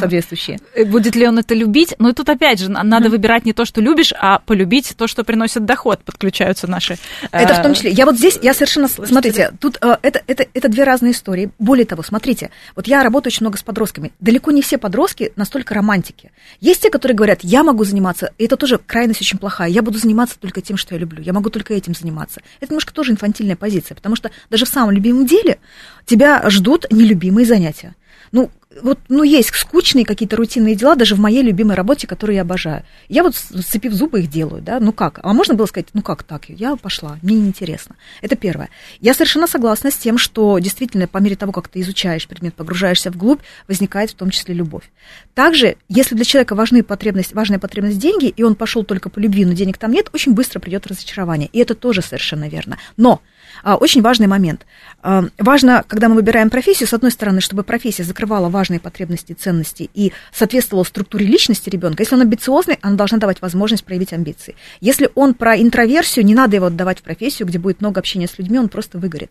соответствующие. Э, будет ли он это любить? Ну, тут опять же надо выбирать не то, что любишь, а полюбить то, что приносит доход. Подключаются наши. Это в том э, числе. Я вот здесь, я совершенно, смотрите, тут э, это, это, это две разные истории. Более того, смотрите, вот я работаю очень много с подростками. Далеко не все подростки настолько романтики. Есть те, которые говорят, я могу заниматься, и это тоже крайность очень плохая, я буду заниматься только тем, что я люблю, я могу только этим заниматься. Это немножко тоже инфантильная позиция, потому что даже в самом любимом деле тебя ждут нелюбимые занятия. Ну, вот, ну, есть скучные какие-то рутинные дела даже в моей любимой работе, которую я обожаю. Я вот, сцепив зубы, их делаю, да, ну как? А можно было сказать, ну как так? Я пошла, мне неинтересно. Это первое. Я совершенно согласна с тем, что действительно по мере того, как ты изучаешь предмет, погружаешься вглубь, возникает в том числе любовь. Также, если для человека важны потребность, важная потребность деньги, и он пошел только по любви, но денег там нет, очень быстро придет разочарование. И это тоже совершенно верно. Но очень важный момент. А, важно, когда мы выбираем профессию, с одной стороны, чтобы профессия закрывала важные потребности и ценности и соответствовала структуре личности ребенка. Если он амбициозный, она должна давать возможность проявить амбиции. Если он про интроверсию, не надо его отдавать в профессию, где будет много общения с людьми, он просто выгорит.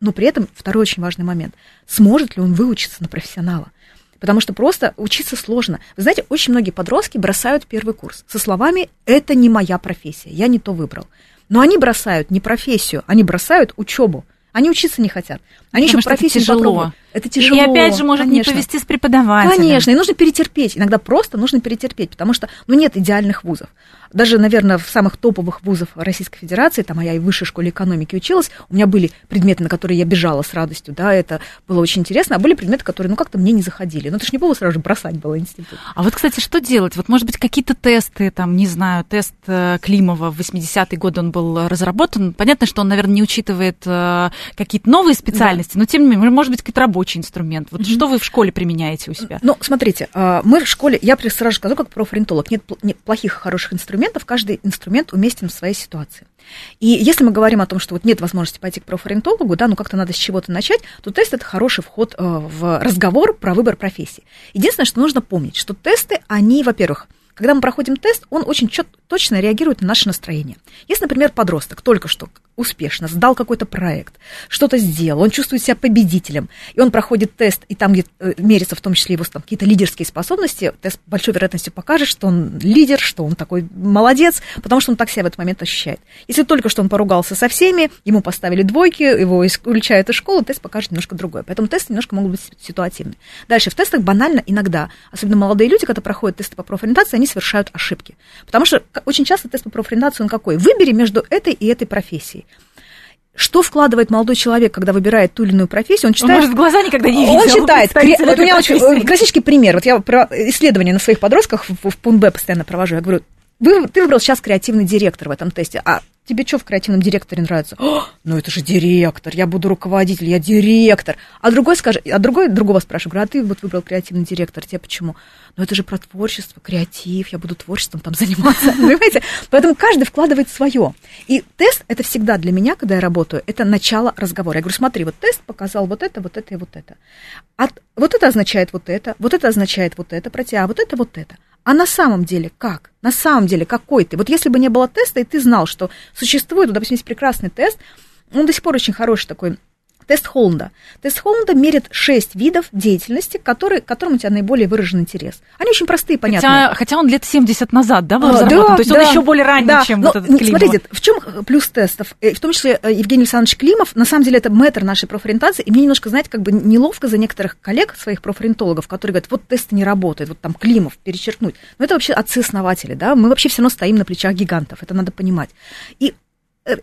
Но при этом второй очень важный момент. Сможет ли он выучиться на профессионала? Потому что просто учиться сложно. Вы знаете, очень многие подростки бросают первый курс со словами «это не моя профессия, я не то выбрал». Но они бросают не профессию, они бросают учебу. Они учиться не хотят. Они Потому еще профессию тяжело. Это тяжело. И опять же может конечно. не повести с преподавателем. Конечно, и нужно перетерпеть. Иногда просто нужно перетерпеть, потому что ну, нет идеальных вузов даже, наверное, в самых топовых вузах Российской Федерации, там, а я и в высшей школе экономики училась, у меня были предметы, на которые я бежала с радостью, да, это было очень интересно, а были предметы, которые, ну, как-то мне не заходили. Ну, это же не было сразу же бросать было институт. А вот, кстати, что делать? Вот, может быть, какие-то тесты, там, не знаю, тест э, Климова в 80-е годы он был разработан. Понятно, что он, наверное, не учитывает э, какие-то новые специальности, да. но, тем не менее, может быть, какой-то рабочий инструмент. Вот mm-hmm. что вы в школе применяете у себя? Ну, смотрите, э, мы в школе, я сразу скажу, как профориентолог, нет плохих, хороших инструментов, инструментов, каждый инструмент уместен в своей ситуации. И если мы говорим о том, что вот нет возможности пойти к профориентологу, да, ну как-то надо с чего-то начать, то тест это хороший вход э, в разговор про выбор профессии. Единственное, что нужно помнить, что тесты, они, во-первых, когда мы проходим тест, он очень чет, точно реагирует на наше настроение. Если, например, подросток только что успешно сдал какой-то проект, что-то сделал, он чувствует себя победителем, и он проходит тест, и там где э, мерится в том числе его там, какие-то лидерские способности, тест большой вероятностью покажет, что он лидер, что он такой молодец, потому что он так себя в этот момент ощущает. Если только что он поругался со всеми, ему поставили двойки, его исключают из школы, тест покажет немножко другое. Поэтому тесты немножко могут быть ситуативны. Дальше, в тестах банально иногда, особенно молодые люди, когда проходят тесты по профориентации, они совершают ошибки. Потому что очень часто тест по профориентации, он какой? Выбери между этой и этой профессией что вкладывает молодой человек, когда выбирает ту или иную профессию? Он читает... Он, может, глаза никогда не видел. Он читает. Вот у меня очень классический пример. Вот я про исследования на своих подростках в, в ПУНБ постоянно провожу. Я говорю, вы, ты выбрал сейчас креативный директор в этом тесте, а тебе что в креативном директоре нравится? О, ну это же директор, я буду руководитель, я директор. А другой скажет, а другой другого спрашивает, говорю, а ты вот выбрал креативный директор, тебе почему? Ну это же про творчество, креатив, я буду творчеством там заниматься, понимаете? Поэтому каждый вкладывает свое. И тест это всегда для меня, когда я работаю, это начало разговора. Я говорю, смотри, вот тест показал вот это, вот это и вот это. От, вот это означает вот это, вот это означает вот это про тебя, а вот это, вот это. А на самом деле как? На самом деле какой ты? Вот если бы не было теста, и ты знал, что существует, вот, допустим, есть прекрасный тест, он до сих пор очень хороший такой Тест Холланда. Тест Холланда мерит шесть видов деятельности, которые, которым у тебя наиболее выражен интерес. Они очень простые, понятные. Хотя, хотя он лет 70 назад, да, был а? Да, То есть да, он еще более ранний, да. чем Но, вот этот Климов. Смотрите, в чем плюс тестов? Э, в том числе э, Евгений Александрович Климов, на самом деле это мэтр нашей профориентации, и мне немножко, знаете, как бы неловко за некоторых коллег, своих профориентологов, которые говорят, вот тесты не работают, вот там Климов перечеркнуть. Но это вообще отцы-основатели, да, мы вообще все равно стоим на плечах гигантов, это надо понимать. И Э,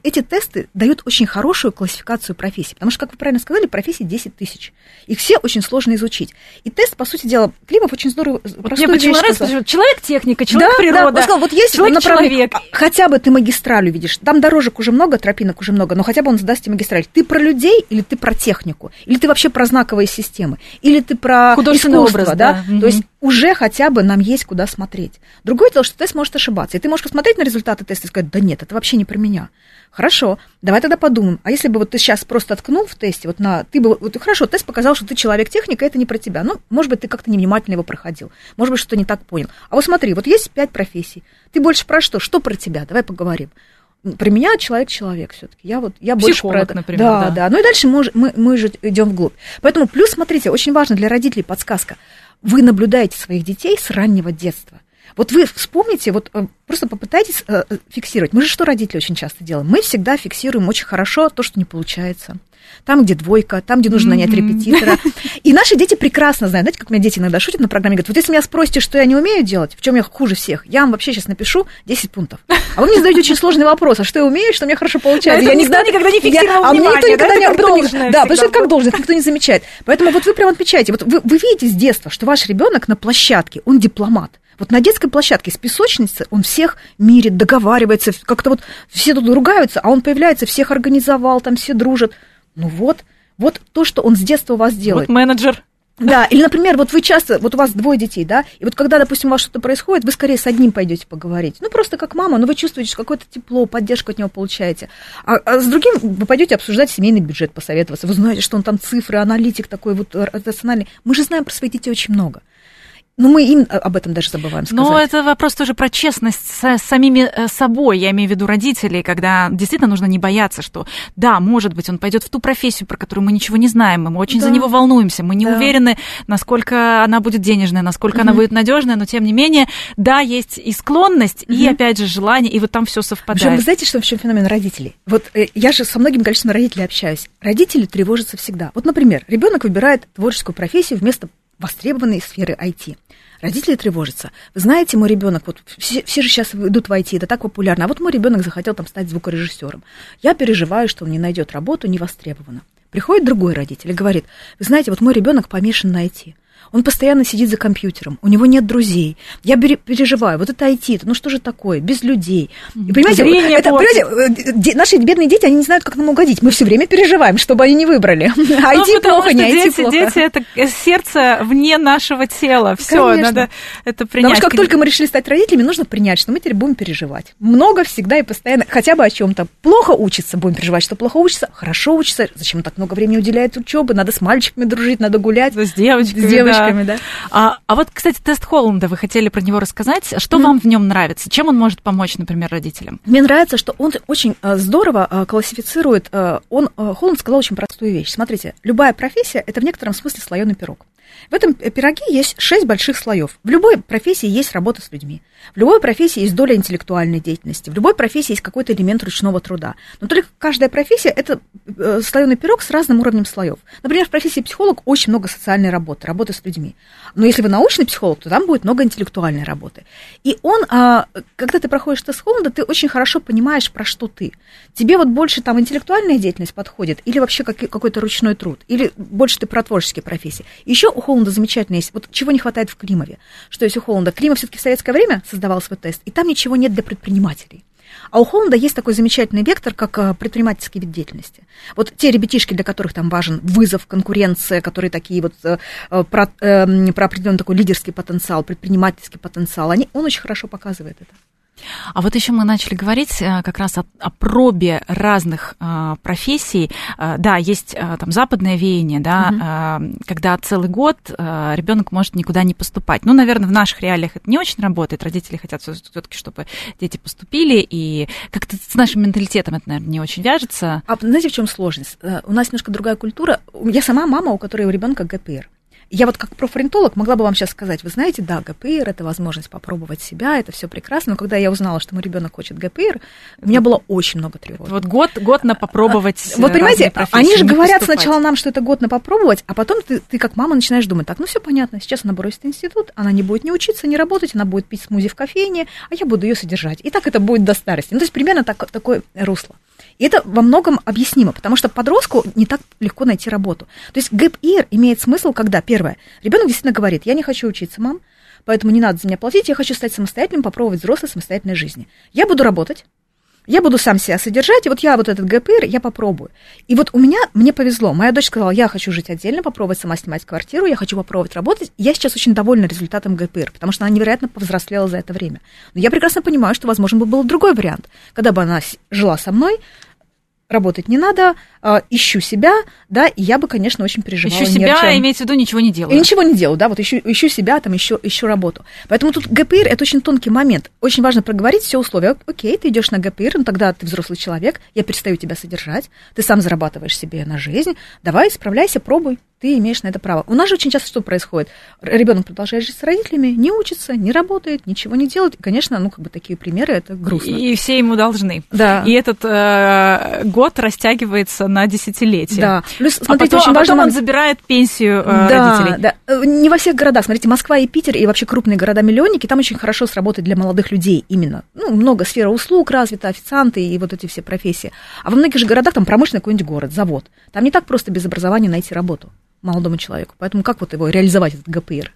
эти тесты дают очень хорошую классификацию профессий, потому что, как вы правильно сказали, профессий 10 тысяч. Их все очень сложно изучить. И тест, по сути дела, Климов очень здорово... Вот мне почему нравится, человек-техника, человек-природа, да, сказал, вот есть человек-человек. Хотя бы ты магистраль увидишь. Там дорожек уже много, тропинок уже много, но хотя бы он задаст тебе магистраль. Ты про людей или ты про технику? Или ты вообще про знаковые системы? Или ты про Художественный искусство, образ, да? да? То есть уже хотя бы нам есть куда смотреть. Другое дело, что тест может ошибаться. И ты можешь посмотреть на результаты теста и сказать, да нет, это вообще не про меня. Хорошо, давай тогда подумаем. А если бы вот ты сейчас просто ткнул в тесте, вот на, ты бы, вот хорошо, тест показал, что ты человек-техника, это не про тебя. Ну, может быть, ты как-то невнимательно его проходил. Может быть, что-то не так понял. А вот смотри, вот есть пять профессий. Ты больше про что? Что про тебя? Давай поговорим. Про меня человек-человек все-таки. Я вот я больше про это. например. Да, да, да. Ну и дальше мы, мы, мы же идем вглубь. Поэтому плюс, смотрите, очень важно для родителей подсказка. Вы наблюдаете своих детей с раннего детства. Вот вы вспомните, вот э, просто попытайтесь э, фиксировать. Мы же что родители очень часто делаем? Мы всегда фиксируем очень хорошо то, что не получается. Там, где двойка, там, где нужно нанять репетитора. И наши дети прекрасно знают. Знаете, как у меня дети иногда шутят на программе, говорят, вот если меня спросите, что я не умею делать, в чем я хуже всех, я вам вообще сейчас напишу 10 пунктов. А вы мне задаете очень сложный вопрос, а что я умею, что мне хорошо получается? Я никогда никогда не фиксировала А мне никто никогда не... Да, потому что это как должность, никто не замечает. Поэтому вот вы прям отмечаете, вот вы видите с детства, что ваш ребенок на площадке, он дипломат. Вот на детской площадке с песочницы он всех мирит, договаривается, как-то вот все тут ругаются, а он появляется, всех организовал, там все дружат. Ну вот, вот то, что он с детства у вас делает. Вот менеджер. Да, или, например, вот вы часто, вот у вас двое детей, да, и вот когда, допустим, у вас что-то происходит, вы скорее с одним пойдете поговорить. Ну, просто как мама, но вы чувствуете, что какое-то тепло, поддержку от него получаете. А, а с другим вы пойдете обсуждать семейный бюджет, посоветоваться. Вы знаете, что он там цифры, аналитик такой вот рациональный. Мы же знаем про своих детей очень много. Ну, мы им об этом даже забываем сказать. Но это вопрос тоже про честность с самими э, собой, я имею в виду родителей, когда действительно нужно не бояться, что да, может быть, он пойдет в ту профессию, про которую мы ничего не знаем, мы очень да. за него волнуемся, мы не да. уверены, насколько она будет денежная, насколько угу. она будет надежная, но тем не менее, да, есть и склонность, угу. и опять же желание, и вот там все совпадает. Причем, вы знаете, что в чем феномен родителей? Вот э, я же со многим количеством родителей общаюсь. Родители тревожатся всегда. Вот, например, ребенок выбирает творческую профессию вместо востребованной сферы IT. Родители тревожатся. Знаете, мой ребенок, вот все, все же сейчас идут в IT, это так популярно, а вот мой ребенок захотел там стать звукорежиссером. Я переживаю, что он не найдет работу, не востребована. Приходит другой родитель и говорит, вы знаете, вот мой ребенок помешан на IT. Он постоянно сидит за компьютером, у него нет друзей. Я переживаю, вот это IT, ну что же такое, без людей. И, понимаете, это, понимаете, э, наши бедные дети, они не знают, как нам угодить. Мы все время переживаем, чтобы они не выбрали. IT ну, плохо, не IT дети, плохо. Дети это сердце вне нашего тела. Все, надо это принять. Потому что как только мы решили стать родителями, нужно принять, что мы теперь будем переживать. Много всегда и постоянно, хотя бы о чем-то. Плохо учится, будем переживать, что плохо учится, хорошо учится. Зачем так много времени уделяет учебы? Надо с мальчиками дружить, надо гулять. С девочками, с девочками девочками, да. А, а вот, кстати, тест Холланда, вы хотели про него рассказать. Что mm. вам в нем нравится? Чем он может помочь, например, родителям? Мне нравится, что он очень э, здорово э, классифицирует. Э, он, Холланд сказал очень простую вещь. Смотрите, любая профессия – это в некотором смысле слоеный пирог. В этом пироге есть шесть больших слоев. В любой профессии есть работа с людьми. В любой профессии есть доля интеллектуальной деятельности. В любой профессии есть какой-то элемент ручного труда. Но только каждая профессия – это слоеный пирог с разным уровнем слоев. Например, в профессии психолог очень много социальной работы, работы с людьми. Но если вы научный психолог, то там будет много интеллектуальной работы. И он, а, когда ты проходишь тест Холланда, ты очень хорошо понимаешь, про что ты. Тебе вот больше там интеллектуальная деятельность подходит, или вообще какой-то ручной труд, или больше ты про творческие профессии. Еще у Холланда замечательно есть, вот чего не хватает в Климове. Что есть у Холланда? Климов все-таки в советское время создавал свой тест, и там ничего нет для предпринимателей. А у Холланда есть такой замечательный вектор, как э, предпринимательский вид деятельности. Вот те ребятишки, для которых там важен вызов, конкуренция, которые такие вот э, э, про, про определенный такой лидерский потенциал, предпринимательский потенциал, они, он очень хорошо показывает это. А вот еще мы начали говорить э, как раз о, о пробе разных а, профессий. А, да, есть а, там западное веяние, да, угу. а, когда целый год а, ребенок может никуда не поступать. Ну, наверное, в наших реалиях это не очень работает. Родители хотят все-таки, чтобы дети поступили, и как-то с нашим менталитетом это, наверное, не очень вяжется. А знаете, в чем сложность? У нас немножко другая культура. Я сама мама, у которой у ребенка ГПР. Я вот как профориентолог могла бы вам сейчас сказать, вы знаете, да, ГПР – это возможность попробовать себя, это все прекрасно, но когда я узнала, что мой ребенок хочет ГПР, у меня было очень много тревог. Вот год, год на попробовать Вот понимаете, они же говорят поступать. сначала нам, что это год на попробовать, а потом ты, ты как мама начинаешь думать, так, ну все понятно, сейчас она бросит институт, она не будет не учиться, не работать, она будет пить смузи в кофейне, а я буду ее содержать. И так это будет до старости. Ну, то есть примерно так, такое русло. И это во многом объяснимо, потому что подростку не так легко найти работу. То есть гэп year имеет смысл, когда, первое, ребенок действительно говорит, я не хочу учиться, мам, поэтому не надо за меня платить, я хочу стать самостоятельным, попробовать взрослой самостоятельной жизни. Я буду работать, я буду сам себя содержать, и вот я вот этот ГПР, я попробую. И вот у меня, мне повезло, моя дочь сказала, я хочу жить отдельно, попробовать сама снимать квартиру, я хочу попробовать работать. Я сейчас очень довольна результатом ГПР, потому что она невероятно повзрослела за это время. Но я прекрасно понимаю, что, возможно, бы был другой вариант, когда бы она жила со мной, работать не надо, э, ищу себя, да, и я бы, конечно, очень переживала. Ищу себя, имеется в виду, ничего не делаю. И ничего не делаю, да, вот ищу, ищу себя, там, ищу, ищу работу. Поэтому тут ГПР – это очень тонкий момент. Очень важно проговорить все условия. Окей, ты идешь на ГПР, ну тогда ты взрослый человек, я перестаю тебя содержать, ты сам зарабатываешь себе на жизнь, давай, справляйся, пробуй ты имеешь на это право. У нас же очень часто что происходит? Ребенок продолжает жить с родителями, не учится, не работает, ничего не делает. И, конечно, ну, как бы такие примеры, это грустно. И все ему должны. Да. И этот э, год растягивается на десятилетие. Да. Плюс, а смотрите, а потом, очень важно... потом он забирает пенсию э, да, родителей. Да, э, не во всех городах. Смотрите, Москва и Питер, и вообще крупные города-миллионники, там очень хорошо сработает для молодых людей именно. Ну, много сфера услуг развита, официанты и вот эти все профессии. А во многих же городах там промышленный какой-нибудь город, завод. Там не так просто без образования найти работу молодому человеку. Поэтому как вот его реализовать, этот ГПР?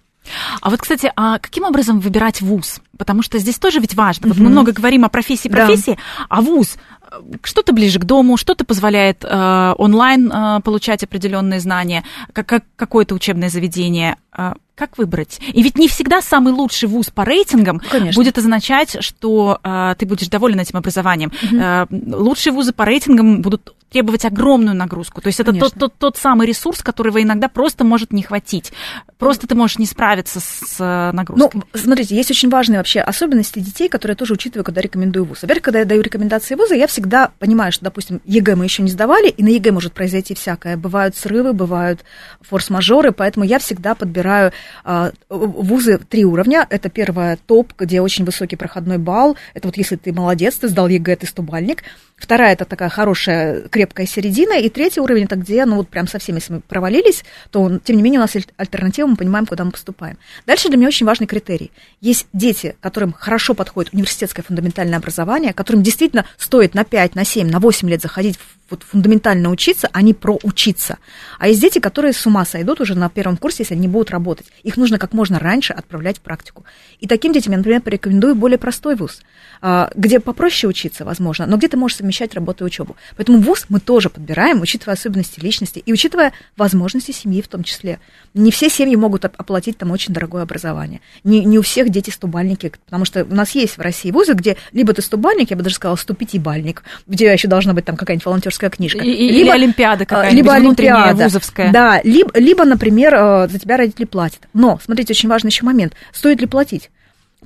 А вот, кстати, а каким образом выбирать вуз? Потому что здесь тоже ведь важно. Вот мы много говорим о профессии, профессии, да. а вуз э, что-то ближе к дому, что-то позволяет э, онлайн э, получать определенные знания, как, как какое-то учебное заведение. Э, как выбрать? И ведь не всегда самый лучший вуз по рейтингам Конечно. будет означать, что э, ты будешь доволен этим образованием. Угу. Э, лучшие вузы по рейтингам будут требовать огромную нагрузку. То есть это тот, тот, тот самый ресурс, которого иногда просто может не хватить. Просто ты можешь не справиться с э, нагрузкой. Ну, смотрите, есть очень важные вообще особенности детей, которые я тоже учитываю, когда рекомендую вуз. Во-первых, когда я даю рекомендации вуза, я всегда понимаю, что, допустим, ЕГЭ мы еще не сдавали, и на ЕГЭ может произойти всякое. Бывают срывы, бывают форс-мажоры, поэтому я всегда подбираю а, вузы три уровня. Это первое топ, где очень высокий проходной балл. Это вот если ты молодец, ты сдал ЕГЭ, ты стобалльник. Вторая это такая хорошая, крепкая середина. И третий уровень это где, ну вот прям совсем, если мы провалились, то, тем не менее, у нас альтернатива, мы понимаем, куда мы поступаем. Дальше для меня очень важный критерий. Есть дети, которым хорошо подходит университетское фундаментальное образование, которым действительно стоит на 5, на 7, на 8 лет заходить в вот фундаментально учиться, а не проучиться. А есть дети, которые с ума сойдут уже на первом курсе, если они будут работать. Их нужно как можно раньше отправлять в практику. И таким детям я, например, порекомендую более простой вуз, а, где попроще учиться, возможно, но где ты можешь совмещать работу и учебу. Поэтому вуз мы тоже подбираем, учитывая особенности личности и учитывая возможности семьи в том числе. Не все семьи могут оплатить там очень дорогое образование. Не, не у всех дети стубальники, потому что у нас есть в России вузы, где либо ты стубальник, я бы даже сказала, 105-бальник, где еще должна быть там какая-нибудь волонтерская книжка. И, либо, или Олимпиада какая-нибудь либо Олимпиада, вузовская. Да, либо, либо, например, э, за тебя родители платят. Но, смотрите, очень важный еще момент. Стоит ли платить?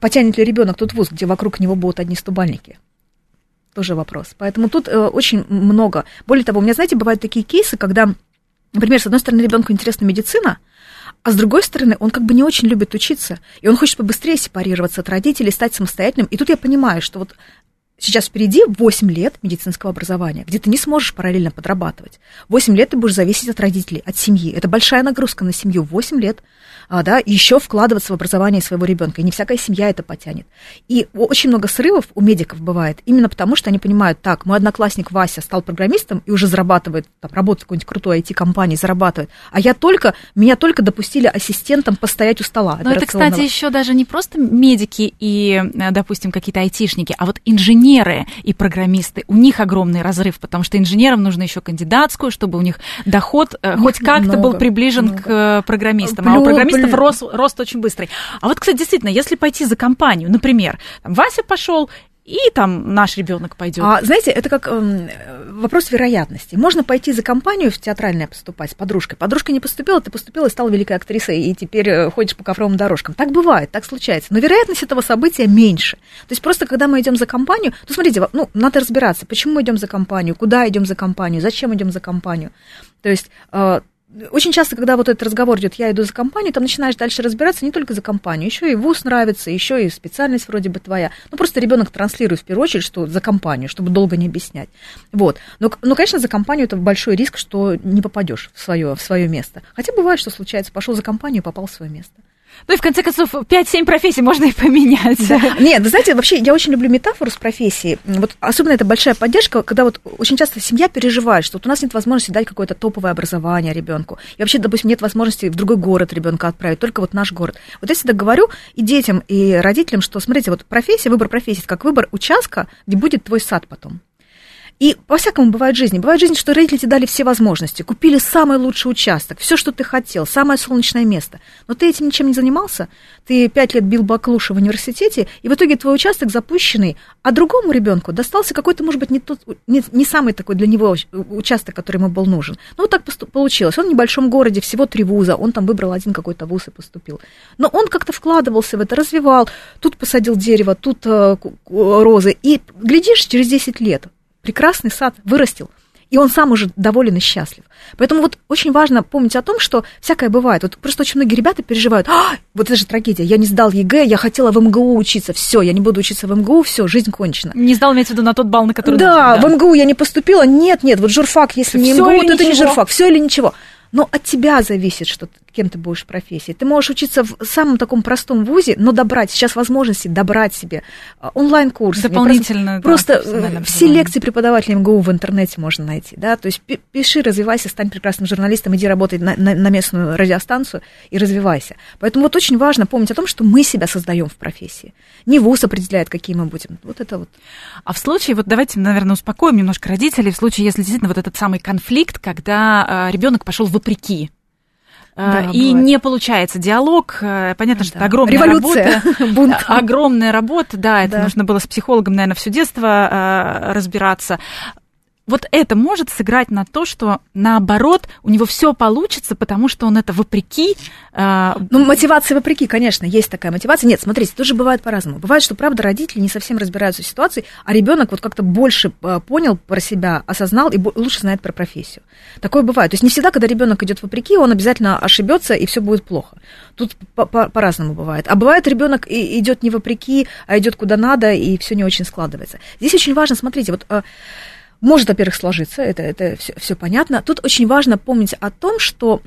Потянет ли ребенок тот вуз, где вокруг него будут одни стубальники? Тоже вопрос. Поэтому тут э, очень много. Более того, у меня, знаете, бывают такие кейсы, когда, например, с одной стороны, ребенку интересна медицина, а с другой стороны, он как бы не очень любит учиться, и он хочет побыстрее сепарироваться от родителей, стать самостоятельным. И тут я понимаю, что вот сейчас впереди 8 лет медицинского образования, где ты не сможешь параллельно подрабатывать. 8 лет ты будешь зависеть от родителей, от семьи. Это большая нагрузка на семью. 8 лет да, еще вкладываться в образование своего ребенка. И не всякая семья это потянет. И очень много срывов у медиков бывает, именно потому что они понимают, так, мой одноклассник Вася стал программистом и уже зарабатывает, там, работает в какой-нибудь крутой IT-компании, зарабатывает, а я только, меня только допустили ассистентом постоять у стола. Но это, кстати, еще даже не просто медики и, э, допустим, какие-то айтишники, а вот инженеры и программисты, у них огромный разрыв, потому что инженерам нужно еще кандидатскую, чтобы у них доход э, хоть как-то был приближен много. к э, программистам. Плю, а у программистов рост, рост очень быстрый. А вот, кстати, действительно, если пойти за компанию, например, там, Вася пошел и там наш ребенок пойдет. А, знаете, это как э, вопрос вероятности. Можно пойти за компанию в театральное поступать с подружкой. Подружка не поступила, ты поступила и стала великой актрисой, и теперь э, ходишь по ковровым дорожкам. Так бывает, так случается. Но вероятность этого события меньше. То есть просто когда мы идем за компанию, то смотрите, ну, надо разбираться, почему мы идем за компанию, куда идем за компанию, зачем идем за компанию. То есть э, очень часто, когда вот этот разговор идет, я иду за компанию, там начинаешь дальше разбираться не только за компанию, еще и вуз нравится, еще и специальность вроде бы твоя. Ну, просто ребенок транслирует в первую очередь, что за компанию, чтобы долго не объяснять. Вот. Но, но конечно, за компанию это большой риск, что не попадешь в свое, в свое место. Хотя бывает, что случается, пошел за компанию, попал в свое место. Ну и в конце концов, 5-7 профессий можно и поменять. Да. Нет, вы знаете, вообще я очень люблю метафору с профессией. Вот особенно это большая поддержка, когда вот очень часто семья переживает, что вот у нас нет возможности дать какое-то топовое образование ребенку. И вообще, допустим, нет возможности в другой город ребенка отправить, только вот наш город. Вот я всегда говорю и детям, и родителям, что, смотрите, вот профессия, выбор профессии, как выбор участка, где будет твой сад потом. И по-всякому бывает в жизни. Бывает в жизни, что родители тебе дали все возможности, купили самый лучший участок, все, что ты хотел, самое солнечное место. Но ты этим ничем не занимался. Ты пять лет бил баклуши в университете, и в итоге твой участок запущенный, а другому ребенку достался какой-то, может быть, не, тот, не, не самый такой для него участок, который ему был нужен. Ну, вот так получилось. Он в небольшом городе, всего три вуза, он там выбрал один какой-то вуз и поступил. Но он как-то вкладывался в это, развивал. Тут посадил дерево, тут э, розы. И, глядишь, через 10 лет прекрасный сад вырастил, и он сам уже доволен и счастлив. Поэтому вот очень важно помнить о том, что всякое бывает. Вот просто очень многие ребята переживают, а, вот это же трагедия, я не сдал ЕГЭ, я хотела в МГУ учиться, все, я не буду учиться в МГУ, все, жизнь кончена. Не сдал, имеется в виду, на тот балл, на который... Да, нужно, да. в МГУ я не поступила, нет, нет, вот журфак, если всё не МГУ, то ничего. это не журфак, все или ничего. Но от тебя зависит, что кем ты будешь в профессии. Ты можешь учиться в самом таком простом вузе, но добрать, сейчас возможности добрать себе а, онлайн-курс. Дополнительно, Просто, да, просто все лекции преподавателей МГУ в интернете можно найти, да, то есть пиши, развивайся, стань прекрасным журналистом, иди работать на, на, на местную радиостанцию и развивайся. Поэтому вот очень важно помнить о том, что мы себя создаем в профессии. Не вуз определяет, какие мы будем. Вот это вот. А в случае, вот давайте, наверное, успокоим немножко родителей, в случае, если действительно вот этот самый конфликт, когда а, ребенок пошел вопреки да, и бывает. не получается диалог. Э, понятно, что да. это огромная Революция. работа. Бунт. Огромная работа, да, это да. нужно было с психологом, наверное, все детство э, разбираться вот это может сыграть на то, что наоборот у него все получится, потому что он это вопреки. Э... Ну, мотивация вопреки, конечно, есть такая мотивация. Нет, смотрите, тоже бывает по-разному. Бывает, что, правда, родители не совсем разбираются в ситуации, а ребенок вот как-то больше э, понял про себя, осознал и лучше знает про профессию. Такое бывает. То есть не всегда, когда ребенок идет вопреки, он обязательно ошибется и все будет плохо. Тут по-разному бывает. А бывает, ребенок идет не вопреки, а идет куда надо, и все не очень складывается. Здесь очень важно, смотрите, вот э, может, во-первых, сложиться, это, это все, все понятно. Тут очень важно помнить о том, что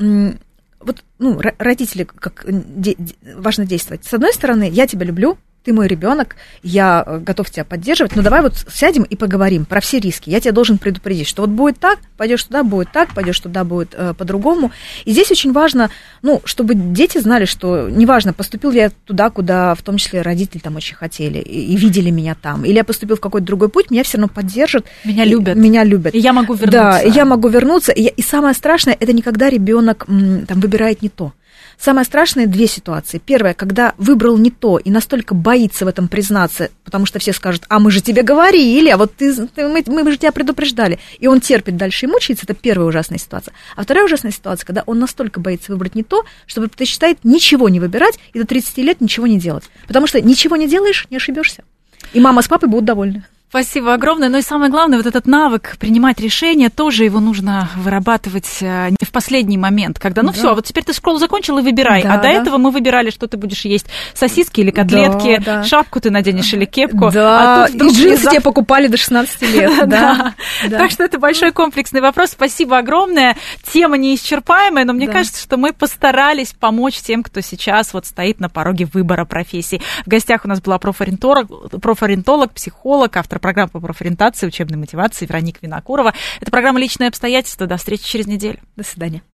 вот, ну, родители, как де, важно действовать. С одной стороны, я тебя люблю, ты мой ребенок, я э, готов тебя поддерживать, но давай вот сядем и поговорим про все риски. Я тебя должен предупредить, что вот будет так, пойдешь туда, будет так, пойдешь туда, будет э, по-другому. И здесь очень важно, ну, чтобы дети знали, что неважно, поступил я туда, куда в том числе родители там очень хотели и, и видели меня там, или я поступил в какой-то другой путь, меня все равно поддержат. Меня любят. Меня любят. И я могу вернуться. Да, я могу вернуться. И, и самое страшное, это никогда ребенок там выбирает не то. Самое страшное две ситуации. Первое, когда выбрал не то и настолько боится в этом признаться, потому что все скажут, а мы же тебе говорили, а вот ты, ты мы, мы же тебя предупреждали. И он терпит дальше и мучается, это первая ужасная ситуация. А вторая ужасная ситуация, когда он настолько боится выбрать не то, что предпочитает ничего не выбирать и до 30 лет ничего не делать. Потому что ничего не делаешь, не ошибешься. И мама с папой будут довольны. Спасибо огромное. Ну и самое главное, вот этот навык принимать решения, тоже его нужно вырабатывать э, не в последний момент, когда, ну да. все, вот теперь ты школу закончил и выбирай. Да, а до да. этого мы выбирали, что ты будешь есть сосиски или котлетки, да, да. шапку ты наденешь или кепку. Да, а и джинсы внезап... тебе покупали до 16 лет. Да. Так что это большой комплексный вопрос. Спасибо огромное. Тема неисчерпаемая, но мне кажется, что мы постарались помочь тем, кто сейчас вот стоит на пороге выбора профессии. В гостях у нас была профориентолог, профориентолог психолог, автор программа по профориентации, учебной мотивации Вероника Винокурова. Это программа «Личные обстоятельства». До встречи через неделю. До свидания.